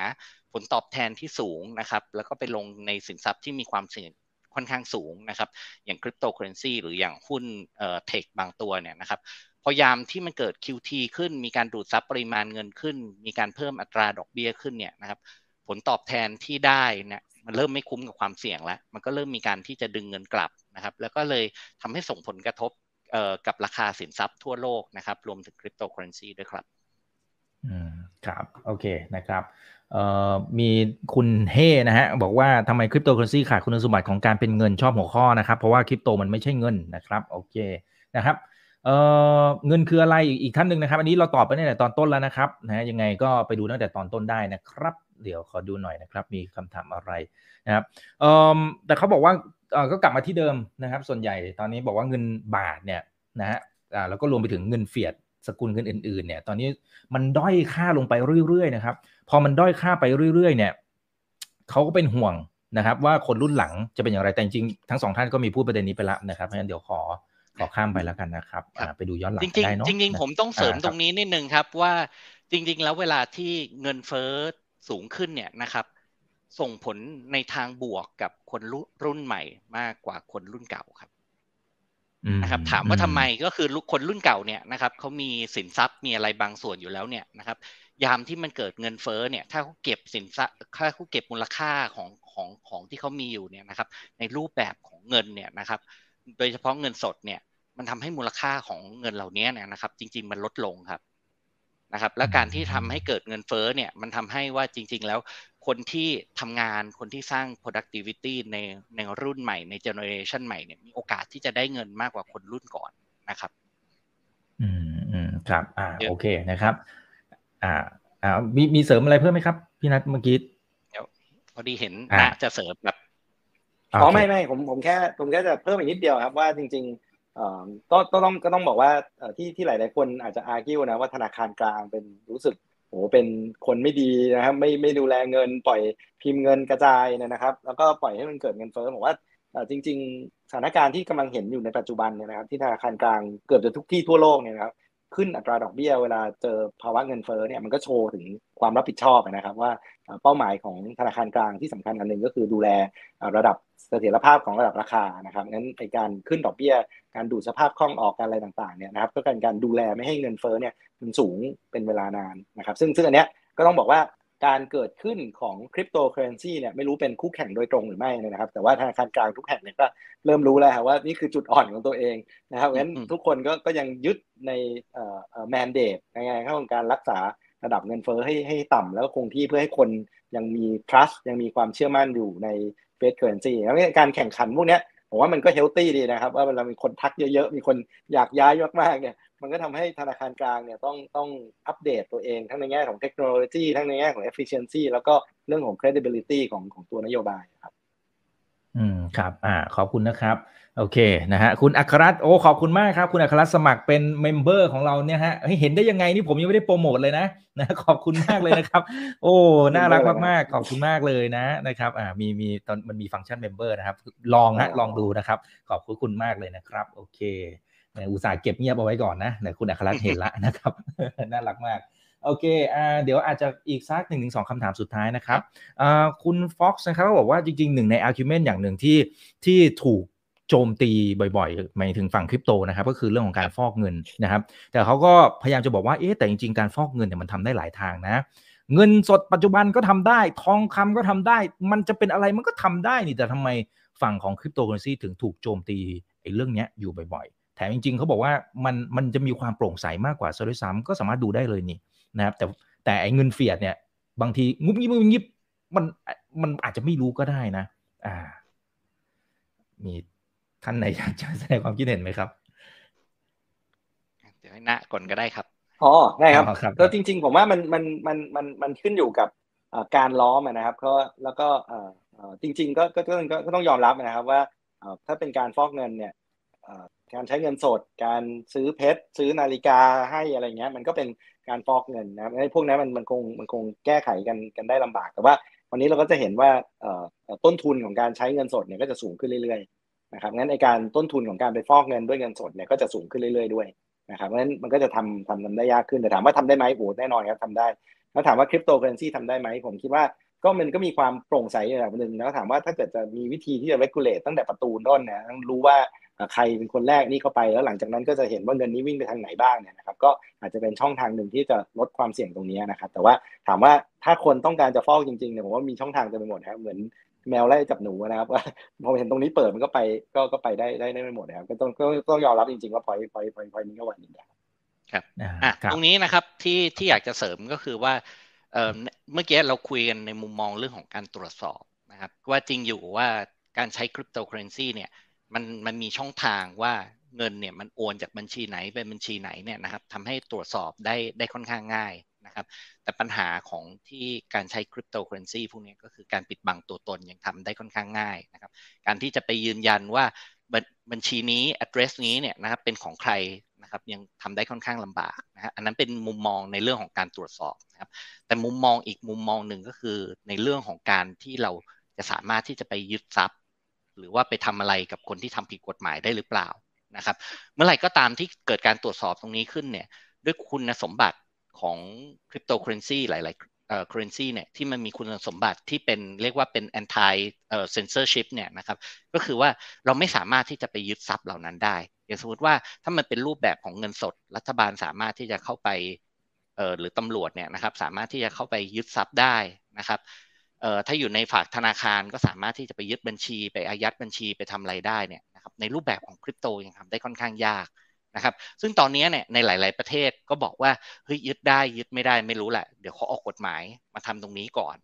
ผลตอบแทนที่สูงนะครับ แล้วก็ไปลงในสินทรัพย์ที่มีความเสี่ยง ค่อนข้างสูงนะครับอย่างคริปโตเคอเรนซีหรืออย่างหุ้นเอ่อ tech บางตัวเนี่ยนะครับพอยามที่มันเกิด QT ขึ้น มีการดูดซับปริมาณเงินขึ้น มีการเพิ่มอัตราดอกเบี้ยขึ้นเนี่ยนะครับผลตอบแทนที่ได้เนี่ยมันเริ่มไม่คุ้มกับความเสี่ยงแล้ว มันก็เริ่มมีการที่จะดึงเงินกลับนะครับ แล้วก็เลยทำให้ส่งผลกระทบกับราคาสินทรัพย์ทั่วโลกนะครับ รวมถึงคริปโตเคอเรนซีด้วยครับ อืม ครับ โอเคนะครับ มีคุณเฮนะฮะบอกว่าทำไมคริปโตเคอเรนซีขาดคุณสมบัติของการเป็นเงินชอบหัวข้อนะครับ เพราะว่าคริปโตมันไม่ใช่เงินนะครับโอเคนะครับเเงินคืออะไรอีกท่านหนึ่งนะครับ อันนี้เราตอบไปตั้งแต่ตอนต้นแล้วนะครับนะยังไงก็ไปดูตั้งแต่ตอนต้นได้นะครับ เดี๋ยวขอดูหน่อยนะครับ มีคำถามอะไรนะครับแต่เขาบอกว่าก็กลับมาที่เดิมนะครับ ส่วนใหญ่ตอนนี้บอกว่าเงินบาทเนี่ยนะฮะแล้วก็รวมไปถึงเงินเฟียดสกุลเงินอื่นๆเนี่ยตอนนี้มันด้อยค่าลงไปเรื่อยๆนะครับ พอมันด้อยค่าไปเรื่อยๆ เนี่ยเขาก็เป็นห่วงนะครับ ว่าคนรุ่นหลังจะเป็นอย่างไรแต่จริงๆทั้งสองท่านก็มีพูดประเด็นนี้ไปแล้วนะครับเพราะฉะนั้นเดี๋ยวขอขอข้ามไปแล้วกันนะครับไปดูย้อนหลังได้เนาะจริงๆผมต้องเสริมตรงนี้นิดนึงครับว่าจริง ๆ แล้วเวลาที่เงินเฟ้อสูงขึ้นเนี่ยนะครับ ส่งผลในทางบวกกับคนรุ่นใหม่มากกว่าคนรุ่นเก่าครับนะครับถามว่าทำไมก็คือคนรุ่นเก่าเนี่ยนะครับเขามีสินทรัพย์มีอะไรบางส่วนอยู่แล้วเนี่ยนะครับ ยามที่มันเกิดเงินเฟ้อเนี่ย ถ้าเขาเก็บสินทรัพย์ถ้าเขาเก็บมูลค่าของของของที่เขามีอยู่เนี่ยนะครับ ในรูปแบบของเงินเนี่ยนะครับ โดยเฉพาะเงินสดเนี่ย มันทำให้มูลค่าของเงินเหล่านี้เนี่ยนะครับ จริง ๆ มันลดลงครับนะครับ และการที่ทำให้เกิดเงินเฟ้อเนี่ย มันทำให้ว่าจริง ๆ แล้วคนที่ทำงานคนที่สร้าง productivity ในในรุ่นใหม่ใน generation ใหม่เนี่ยมีโอกาสที่จะได้เงินมากกว่าคนรุ่นก่อนนะครับ อืมอืมครับ อ่า โอเคนะครับ อ่าอ่ามีมีเสริมอะไรเพิ่มไหมครับ พี่นัทเมื่อกี้เดี๋ยวพอดีเห็นนะจะเสริมแบบอ๋อไม่ไม่ผมผมแค่ผมแค่จะเพิ่มอีกนิดเดียวครับว่าจริงๆต้องต้องก็ต้องบอกว่าที่ที่หลาย ๆ คนอาจจะอาร์กิวนะว่าธนาคารกลางเป็นรู้สึกโหเป็นคนไม่ดีนะครับไม่ไม่ดูแลเงินปล่อยพิมพ์เงินกระจายนะครับ แล้วก็ปล่อยให้มันเกิดเงินเฟ้อผมว่าจริง ๆ สถานการณ์ที่กำลังเห็นอยู่ในปัจจุบันเนี่ยนะครับที่ธนาคารกลางเกือบจะทุกที่ทั่วโลกเนี่ยนะครับ ขึ้นอัตราดอกเบี้ยเวลาเจอภาวะเงินเฟ้อเนี่ยมันก็โชว์ถึงความรับผิดชอบนะครับ ว่าเป้าหมายของธนาคารกลางที่สำคัญอันหนึ่งก็คือดูแลระดับเสถียรภาพของระดับราคานะครับงั้นในการขึ้นดอกเบี้ย การดูดสภาพคล่องออกการอะไรต่างๆเนี่ยนะครับก็การการดูแลไม่ให้เงินเฟ้อเนี่ยมันสูงเป็นเวลานานนะครับ ซึ่งซึ่งอันเนี้ยก็ต้องบอกว่า การเกิดขึ้นของคริปโตเคอเรนซีเนี่ยไม่รู้เป็นคู่แข่งโดยตรงหรือไม่นะครับ แต่ว่าธนาคารกลางทุกแห่งเนี่ยก็เริ่มรู้แล้วว่านี่คือจุดอ่อนของตัวเองนะครับงั้นทุกคนก็ก็ยังยึดใน mandate ใน anchor ของการรักษาระดับเงินเฟ้อให้ให้ต่ำแล้วก็คงที่เพื่อให้คนยังมี trust ยังมีความเชื่อมั่นอยู่ใน fiat currency แล้วการแข่งขันพวกนี้ผมว่ามันก็ healthy ดีนะครับ ว่าเวลามีคนทักเยอะๆ มีคนอยากย้ายมากๆเนี่ย มันก็ทำให้ธนาคารกลางเนี่ยต้องต้องอัปเดตตัวเองทั้งในแง่ของเทคโนโลยีทั้งในแง่ของ efficiency แล้วก็เรื่องของ credibility ของของตัวนโยบายครับ อืมครับ อ่า ขอบคุณนะครับ โอเคนะฮะคุณอัครรัตโอ้ขอบคุณมากครับ คุณอัครรัตสมัครเป็น member ของเราเนี่ยฮะเห็นได้ยังไงนี่ผมยังไม่ได้โปรโมทเลยนะนะขอบคุณมากเลยนะครับ โอ้น่ารักมากๆขอบคุณมากเลยนะนะครับ อ่ามีมีตอนมันมีฟังก์ชัน member นะครับ ลองฮะลองดูนะครับ ขอบคุณมากเลยนะครับ โอเค อุตส่าห์เก็บเงียบเอาไว้ก่อนนะแต่คุณอัครรัตเห็นละนะครับ น่ารักมากโอเคอ่าเดี๋ยวอาจจะอีกสักหนึ่งถึงสองคำถามสุดท้ายนะครับอ่าคุณฟ็อกซ์นะครับบอกว่าจริงๆหนึ่งใน argument อย่างหนึ่งที่ที่ถูกโจมตีบ่อยๆหมายถึงฝั่งคริปโตนะครับ ก็คือเรื่องของการฟอกเงินนะครับ แต่เขาก็พยายามจะบอกว่าเอ๊ะแต่จริงๆ การฟอกเงินเนี่ยมันทำได้หลายทางนะ เงินสดปัจจุบันก็ทำได้ ทองคำก็ทำได้ มันจะเป็นอะไรมันก็ทำได้นี่แต่ทำไมฝั่งของคริปโตเคอเรนซีถึงถูกโจมตีไอ้เรื่องนี้อยู่บ่อยๆแถมจริงๆเขาบอกว่ามันมันจะมีความโปร่งใสมากกว่าซะด้วยซ้ำก็สามารถดูได้เลยนี่นะครับ แต่แต่ไอ้เงินเฟียดเนี่ย บางทีงุบยิบงุบยิบมันมันอาจจะไม่รู้ก็ได้นะ อ่า มีท่านไหนอยากจะแสดงความคิดเห็นไหมครับ เดี๋ยวให้หน้าก่อนก็ได้ครับอ๋อได้ครับก็จริง ๆ ผมว่ามันมันมันมันมันขึ้นอยู่กับการล้อมนะครับก็แล้วก็จริง ๆ ก็ก็ต้องก็ต้องยอมรับนะครับว่าถ้าเป็นการฟอกเงินเนี่ย การใช้เงินสด การซื้อเพชร ซื้อนาฬิกาให้อะไรเงี้ย มันก็เป็นการฟอกเงินนะครับไอ้พวกนั้นมันมันคงมันคงแก้ไขกันกันได้ลำบาก แต่ว่าวันนี้เราก็จะเห็นว่าต้นทุนของการใช้เงินสดเนี่ยก็จะสูงขึ้นเรื่อยๆนะครับงั้นไอการต้นทุนของการไปฟอกเงินด้วยเงินสดเนี่ยก็จะสูงขึ้นเรื่อยๆด้วยนะครับงั้นมันก็จะทำทำทำได้ยากขึ้นแต่ถามว่าทำได้ไหมโอ้แน่นอนครับทำได้ แล้วถามว่าคริปโตเคอเรนซีทำได้ไหมผมคิดว่า ก็มันก็มีความโปร่งใสระดับหนึ่งแล้วถามว่าถ้าเกิดจะมีวิธีที่จะ regulate ตั้งแต่ประตูต้นนะต้องรู้ว่าใครเป็นคนแรกนี่เข้าไปแล้วหลังจากนั้นก็จะเห็นว่าเงินนี้วิ่งไปทางไหนบ้างเนี่ยนะครับก็อาจจะเป็นช่องทางหนึ่งที่จะลดความเสี่ยงตรงนี้นะครับแต่ว่าถามว่าถ้าคนต้องการจะฟอกจริงๆเนี่ยผมว่ามีช่องทางเต็มไปหมดครับเหมือนแมวไล่จับหนูนะครับว่าพอเห็นตรงนี้เปิดมันก็ไปก็ก็ไปได้ได้ได้ไม่หมดนะครับก็ต้องก็ต้องยอมรับจริงๆว่าพอยพอยพอยพอยนี้ก็วันนี้ครับอะตรงนี้นะครับที่ที่อยากจะเสริมก็คือว่า เมื่อกี้เราคุยกันในมุมมองเรื่องของการตรวจสอบนะครับว่าจริงอยู่ว่าการใช้คริปโตเคอเรนซีเนี่ยมันมันมีช่องทางว่าเงินเนี่ยมันโอนจากบัญชีไหนเป็นบัญชีไหนเนี่ยนะครับทำให้ตรวจสอบได้ได้ค่อนข้างง่ายนะครับ แต่ปัญหาของที่การใช้คริปโตเคอเรนซีพวกนี้ก็คือการปิดบังตัวตนยังทำได้ค่อนข้างง่ายนะครับ การที่จะไปยืนยันว่าบัญชีนี้ address นี้เนี่ยนะครับเป็นของใคร นะครับยังทำได้ค่อนข้างลำบากนะฮะอันนั้นเป็นมุมมองในเรื่องของการตรวจสอบนะครับแต่มุมมองอีกมุมมองหนึ่งก็คือในเรื่องของการที่เราจะสามารถที่จะไปยึดทรัพย์ หรือว่าไปทำอะไรกับคนที่ทำผิดกฎหมายได้หรือเปล่านะครับ เมื่อไหร่ก็ตามที่เกิดการตรวจสอบตรงนี้ขึ้นเนี่ยด้วยคุณสมบัติของคริปโตเคอเรนซีหลาย ๆ เอ่อเคอเรนซีเนี่ยที่มันมีคุณสมบัติที่เป็นเรียกว่าเป็น anti เอ่อ censorship เนี่ยนะครับก็คือว่าเราไม่สามารถที่จะไปยึดทรัพย์เหล่านั้นได้ อย่างสมมติว่าถ้ามันเป็นรูปแบบของเงินสด รัฐบาลสามารถที่จะเข้าไปเอ่อหรือตำรวจเนี่ยนะครับสามารถที่จะเข้าไปยึดทรัพย์ได้นะครับเอ่อถ้าอยู่ในฝากธนาคารก็สามารถที่จะไปยึดบัญชี ไปอายัดบัญชีไปทำอะไรได้เนี่ยนะครับในรูปแบบของคริปโตยังทำได้ค่อนข้างยาก นะครับ ซึ่งตอนนี้เนี่ยในหลาย ๆประเทศก็บอกว่าเฮ้ยยึดได้ยึดไม่ได้ไม่รู้แหละ เดี๋ยวเขาออกกฎหมายมาทำตรงนี้ก่อน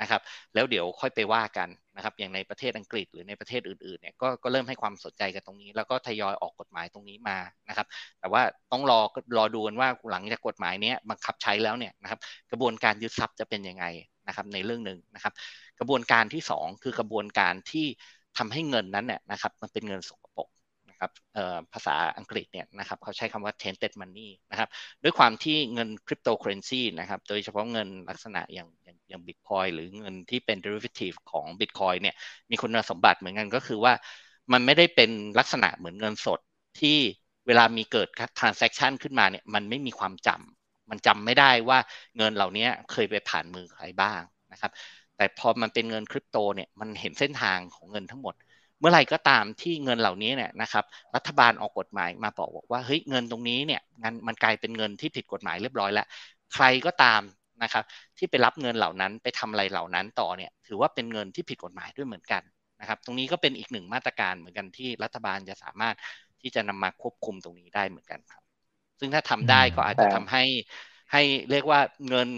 นะครับ แล้วเดี๋ยวค่อยไปว่ากันนะครับ อย่างในประเทศอังกฤษหรือในประเทศอื่น ๆ เนี่ยก็ก็เริ่มให้ความสนใจกันตรงนี้ แล้วก็ทยอยออกกฎหมายตรงนี้มานะครับ แต่ว่าต้องรอรอดูกันว่าหลังจากกฎหมายนี้บังคับใช้แล้วเนี่ยนะครับ กระบวนการยึดทรัพย์จะเป็นยังไงนะครับในเรื่องหนึ่งนะครับ กระบวนการที่ 2 คือกระบวนการที่ทำให้เงินนั้นเนี่ยนะครับ มันเป็นเงินสก นะครับภาษาอังกฤษเนี่ยนะครับเขาใช้คำว่า tainted money นะครับด้วยความที่เงินคริปโตเคอเรนซีนะครับโดยเฉพาะเงินลักษณะอย่างอย่างอย่างบิตคอยน์หรือเงินที่เป็น derivative ของบิตคอยน์เนี่ยมีคุณสมบัติเหมือนกันก็คือว่า มันไม่ได้เป็นลักษณะเหมือนเงินสดที่เวลามีเกิด transaction ขึ้นมาเนี่ยมันไม่มีความจำมันจำไม่ได้ว่าเงินเหล่านี้เคยไปผ่านมือใครบ้างนะครับแต่พอมันเป็นเงินคริปโตเนี่ยมันเห็นเส้นทางของเงินทั้งหมด เมื่อไหร่ก็ตามที่เงินเหล่านี้เนี่ยนะครับรัฐบาลออกกฎหมายมาบอกว่าเฮ้ยเงินตรงนี้เนี่ยงานมันกลายเป็นเงินที่ผิดกฎหมายเรียบร้อยแล้ว ใครก็ตามนะครับที่ไปรับเงินเหล่านั้นไปทำอะไรเหล่านั้นต่อเนี่ยถือว่าเป็นเงินที่ผิดกฎหมายด้วยเหมือนกันนะครับตรงนี้ก็เป็นอีกหนึ่งมาตรการเหมือนกันที่รัฐบาลจะสามารถที่จะนำมาควบคุมตรงนี้ได้เหมือนกันครับ ซึ่งถ้าทำได้ก็อาจจะทำให้ให้เรียกว่าเงิน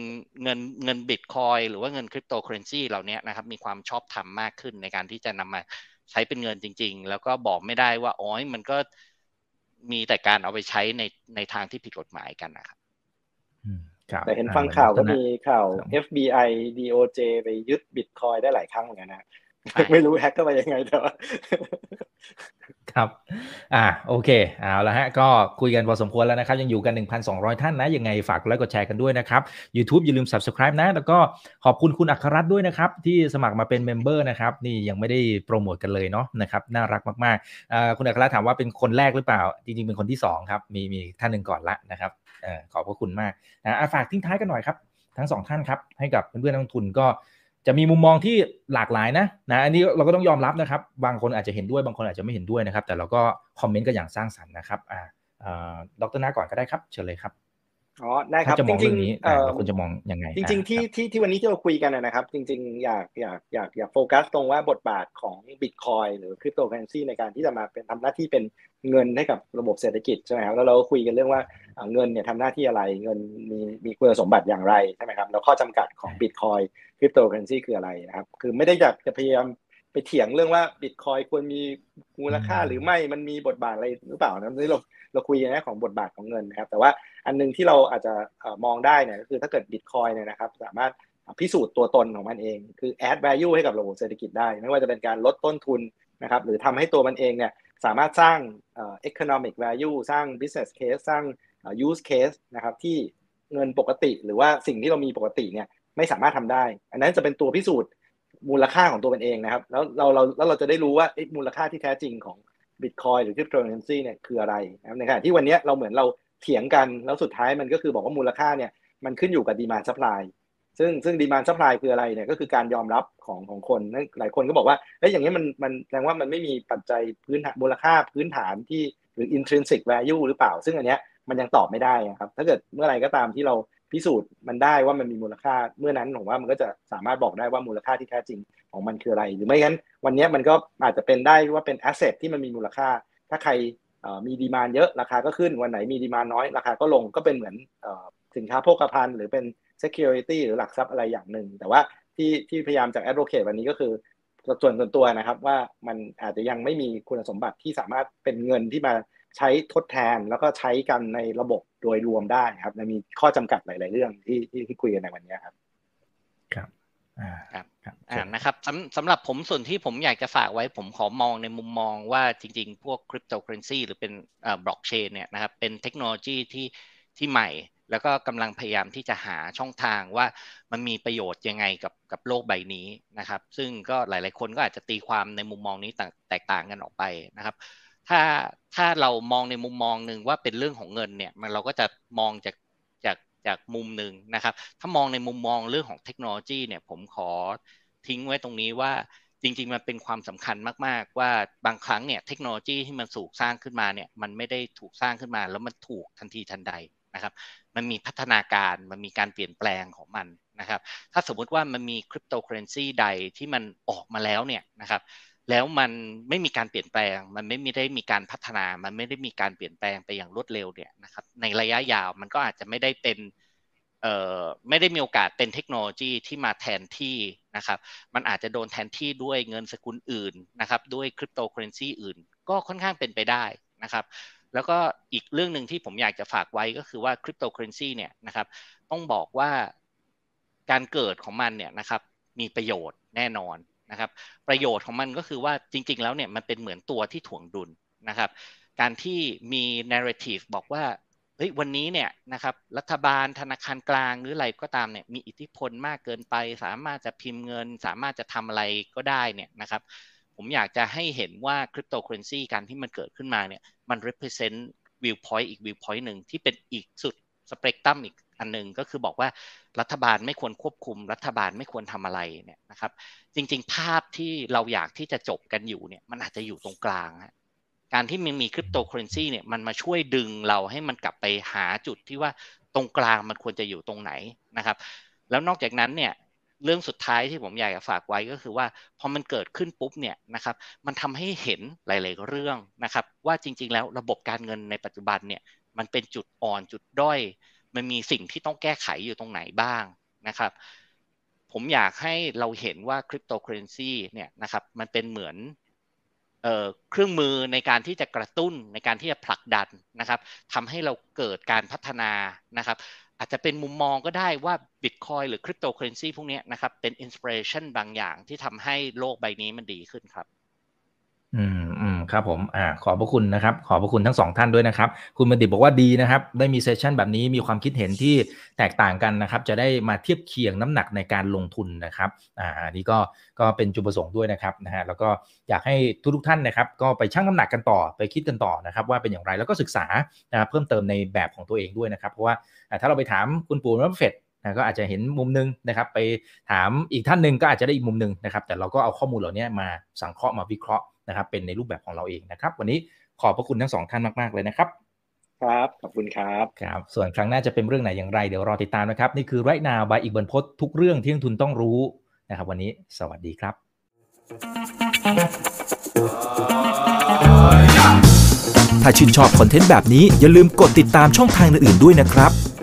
เงินเงินบิตคอยหรือว่าเงินคริปโตเคอเรนซีเหล่านี้นะครับมีความชอบธรรมมากขึ้นในการที่จะนำมา ใช้เป็นเงินจริง ๆ แล้วก็บอกไม่ได้ว่าอ๋อมันก็มีแต่การเอาไปใช้ในในทางที่ผิดกฎหมายกันนะครับแต่เห็นฟังข่าวก็มีข่าว FBI DOJ ไปยึดบิตคอยได้หลายครั้งเหมือนกันนะ ไม่รู้แฮกก็ไปยังไงแต่ว่าครับ อ่า โอเค เอาละฮะ ก็คุยกันพอสมควรแล้วนะครับ ยังอยู่กัน 1,200 ท่านนะ ยังไงฝากไลค์กดแชร์กันด้วยนะครับ YouTube อย่าลืม Subscribe นะ แล้วก็ขอบคุณคุณอัครรัตน์ด้วยนะครับ ที่สมัครมาเป็นเมมเบอร์นะครับ นี่ยังไม่ได้โปรโมทกันเลยเนาะนะครับ น่ารักมากๆอ่าคุณอัครรัตน์ถามว่าเป็นคนแรกหรือเปล่า จริง ๆ เป็นคนที่ 2 ครับ มีมีท่านหนึ่งก่อนละนะครับเอ่อขอบพระคุณมากนะฝากทิ้งท้ายกันหน่อยครับ ทั้งสองท่านครับ ให้กับเพื่อนๆนักทุนก็ จะมีมุมมองที่หลากหลายนะนะอันนี้เราก็ต้องยอมรับนะครับ บางคนอาจจะเห็นด้วยบางคนอาจจะไม่เห็นด้วยนะครับ แต่เราก็คอมเมนต์กันอย่างสร้างสรรค์นะครับอ่าดรนาก่อนก็ได้ครับ เชิญเลยครับ อ๋อได้ครับจริงๆนี้เราควรจะมองยังไง จริง ๆ ที่ที่ที่วันนี้ที่เราคุยกันนะครับ จริง ๆ อยากอยากอยากอยากโฟกัสตรงว่าบทบาทของบิตคอยน์หรือคริปโตเคอร์เรนซีในการที่จะมาเป็นทำหน้าที่เป็นเงินให้กับระบบเศรษฐกิจใช่ไหมครับแล้วเราก็คุยกันเรื่องว่าเงินเนี่ยทำหน้าที่อะไรเงินมีมีคุณสมบัติอย่างไรใช่ไหมครับแล้วข้อจำกัดของบิตคอยน์คริปโตเคอร์เรนซีคืออะไรนะครับ คือไม่ได้อยากจะพยายามไปเถียงเรื่องว่าบิตคอยน์ควรมีมูลค่าหรือไม่มันมีบทบาทอะไรหรือเปล่านะนี่เราเราคุยกันในของบทบาทของเงินนะครับ แต่ว่า อันนึงที่เราอาจจะมองได้เนี่ยก็คือถ้าเกิดบิตคอยเนี่ยนะครับสามารถพิสูจน์ตัวตนของมันเอง คือ add value ให้กับระบบเศรษฐกิจได้ ไม่ว่าจะเป็นการลดต้นทุนนะครับหรือทำให้ตัวมันเองเนี่ยสามารถสร้าง economic value สร้าง business case สร้าง use case นะครับที่เงินปกติ หรือว่าสิ่งที่เรามีปกติเนี่ยไม่สามารถทำได้ อันนั้นจะเป็นตัวพิสูจน์มูลค่าของตัวมันเองนะครับ แล้วเราเราแล้วเราจะได้รู้ว่ามูลค่าที่แท้จริงของบิตคอยน์หรือคริปโตเคอร์เรนซีเนี่ยคืออะไรนะครับในขณะที่วันนี้เราเหมือนเรา เถียงกันแล้วสุดท้ายมันก็คือบอกว่ามูลค่าเนี่ยมันขึ้นอยู่กับ demand supply ซึ่งซึ่ง demand supply คืออะไรเนี่ยก็คือการยอมรับของของคนหลายคนก็บอกว่าเฮ้ยอย่างนี้มันมันแสดงว่ามันไม่มีปัจจัยพื้นฐานมูลค่าพื้นฐานที่หรือ intrinsic value หรือเปล่า ซึ่งอันเนี้ยมันยังตอบไม่ได้ครับ ถ้าเกิดเมื่อไรก็ตามที่เราพิสูจน์มันได้ว่ามันมีมูลค่าเมื่อนั้นผมว่ามันก็จะสามารถบอกได้ว่ามูลค่าที่แท้จริงของมันคืออะไร หรือไม่งั้นวันนี้มันก็อาจจะเป็นได้ว่าเป็นแอสเซทที่มันมีมูลค่า ถ้าใคร มีดีมานเยอะราคาก็ขึ้นวันไหนมีดีมานน้อย ราคาก็ลงก็เป็นเหมือนสินค้าโภคภัณฑ์หรือเป็น security หรือหลักทรัพย์อะไรอย่างหนึ่ง แต่ว่าที่ที่พยายามจะ advocate วันนี้ก็คือส่วนส่วนตัวนะครับว่ามันอาจจะยังไม่มีคุณสมบัติที่สามารถเป็นเงินที่มาใช้ทดแทนแล้วก็ใช้กันในระบบโดยรวมได้ครับมีข้อจำกัดหลาย ๆ เรื่องที่ที่คุยกันในวันนี้ครับ ครับ ครับอ่านะครับสำสำหรับผมส่วนที่ผมอยากจะฝากไว้ผมขอมองในมุมมองว่าจริงๆ พวกคริปโตเคอเรนซีหรือเป็นอ่าบล็อกเชนเนี่ยนะครับเป็นเทคโนโลยีที่ที่ใหม่ แล้วก็กำลังพยายามที่จะหาช่องทางว่ามันมีประโยชน์ยังไงกับกับโลกใบนี้นะครับ ซึ่งก็หลายๆคนก็อาจจะตีความในมุมมองนี้แตกต่างกันออกไปนะครับ ถ้าถ้าเรามองในมุมมองหนึ่งว่าเป็นเรื่องของเงินเนี่ยมันเราก็จะมองจาก จากมุมหนึ่งนะครับ ถ้ามองในมุมมองเรื่องของเทคโนโลยีเนี่ยผมขอทิ้งไว้ตรงนี้ว่าจริงๆ มันเป็นความสำคัญมากๆ ว่าบางครั้งเนี่ยเทคโนโลยีที่มันสูกสร้างขึ้นมาเนี่ยมันไม่ได้ถูกสร้างขึ้นมา แล้วมันถูกทันทีทันใดนะครับมันมีพัฒนาการมันมีการเปลี่ยนแปลงของมันนะครับถ้าสมมุติว่ามันมีคริปโตเคอเรนซีใดที่มันออกมาแล้วเนี่ยนะครับ แล้วมันไม่มีการเปลี่ยนแปลง มันไม่ได้มีการพัฒนา มันไม่ได้มีการเปลี่ยนแปลงไปอย่างรวดเร็วเนี่ยนะครับ ในระยะยาวมันก็อาจจะไม่ได้เป็นเอ่อไม่ได้มีโอกาสเป็นเทคโนโลยีที่มาแทนที่นะครับ มันอาจจะโดนแทนที่ด้วยเงินสกุลอื่นนะครับ ด้วยคริปโตเคอร์เรนซีอื่น ก็ค่อนข้างเป็นไปได้นะครับ แล้วก็อีกเรื่องหนึ่งที่ผมอยากจะฝากไว้ก็คือว่าคริปโตเคอร์เรนซีเนี่ยนะครับ ต้องบอกว่าการเกิดของมันเนี่ยนะครับ มีประโยชน์แน่นอน นะครับ ประโยชน์ของมันก็คือว่าจริง ๆ แล้วเนี่ยมันเป็นเหมือนตัวที่ถ่วงดุลนะครับ การที่มี narrative บอกว่าเฮ้ยวันนี้เนี่ยนะครับรัฐบาลธนาคารกลางหรืออะไรก็ตามเนี่ยมีอิทธิพลมากเกินไป สามารถจะพิมพ์เงิน สามารถจะทำอะไรก็ได้เนี่ยนะครับผมอยากจะให้เห็นว่าคริปโตเคอเรนซีการที่มันเกิดขึ้นมาเนี่ยมัน represent viewpoint อีก viewpoint หนึ่งที่เป็นอีกสุดสเปกตรัมอีก อันหนึ่งก็คือบอกว่ารัฐบาลไม่ควรควบคุม รัฐบาลไม่ควรทำอะไรเนี่ยนะครับ จริง ๆ ภาพที่เราอยากที่จะจบกันอยู่เนี่ยมันอาจจะอยู่ตรงกลางฮะการที่มันมีคริปโตเคอเรนซีเนี่ยมันมาช่วยดึงเราให้มันกลับไปหาจุดที่ว่าตรงกลางมันควรจะอยู่ตรงไหนนะครับ แล้วนอกจากนั้นเนี่ยเรื่องสุดท้ายที่ผมอยากจะฝากไว้ก็คือว่าพอมันเกิดขึ้นปุ๊บเนี่ยนะครับ มันทำให้เห็นหลาย ๆ เรื่องนะครับ ว่าจริง ๆ แล้วระบบการเงินในปัจจุบันเนี่ยมันเป็นจุดอ่อนจุดด้อย มันมีสิ่งที่ต้องแก้ไขอยู่ตรงไหนบ้างนะครับ ผมอยากให้เราเห็นว่าคริปโตเคอเรนซีเนี่ยนะครับมันเป็นเหมือนเครื่องมือในการที่จะกระตุ้นในการที่จะผลักดันนะครับทำให้เราเกิดการพัฒนานะครับ อาจจะเป็นมุมมองก็ได้ว่าบิตคอยน์หรือคริปโตเคอร์เรนซีพวกนี้นะครับเป็น inspiration บางอย่างที่ทำให้โลกใบนี้มันดีขึ้นครับ อืม ครับผมอ่าขอบพระคุณนะครับ ขอบพระคุณทั้งสองท่านด้วยนะครับ คุณบัณฑิตบอกว่าดีนะครับ ได้มี session แบบนี้มีความคิดเห็นที่แตกต่างกันนะครับ จะได้มาเทียบเคียงน้ำหนักในการลงทุนนะครับอ่าอันนี้ก็ก็เป็นจุดประสงค์ด้วยนะครับนะฮะแล้วก็อยากให้ทุกทุกท่านนะครับ ก็ไปชั่งน้ำหนักกันต่อไปคิดกันต่อนะครับ ว่าเป็นอย่างไรแล้วก็ศึกษานะเพิ่มเติมในแบบของตัวเองด้วยนะครับ เพราะว่าถ้าเราไปถามคุณปู่รัฟเฟดนะก็อาจจะเห็นมุมนึงนะครับ ไปถามอีกท่านหนึ่งก็อาจจะได้อีกมุมนึงนะครับ แต่เราก็เอาข้อมูลเหล่านี้มาสังเคราะห์มาวิเคราะห์ นะครับเป็นในรูปแบบของเราเองนะครับ วันนี้ขอบพระคุณทั้งสองท่านมากๆเลยนะครับครับ ขอบคุณครับครับ ส่วนครั้งหน้าจะเป็นเรื่องไหนอย่างไร เดี๋ยวรอติดตามนะครับ นี่คือไรนาบายอีกบรรพททุกเรื่องที่นักทุนต้องรู้นะครับ วันนี้สวัสดีครับ ถ้าชื่นชอบคอนเทนต์แบบนี้อย่าลืมกดติดตามช่องทางอื่นๆด้วยนะครับ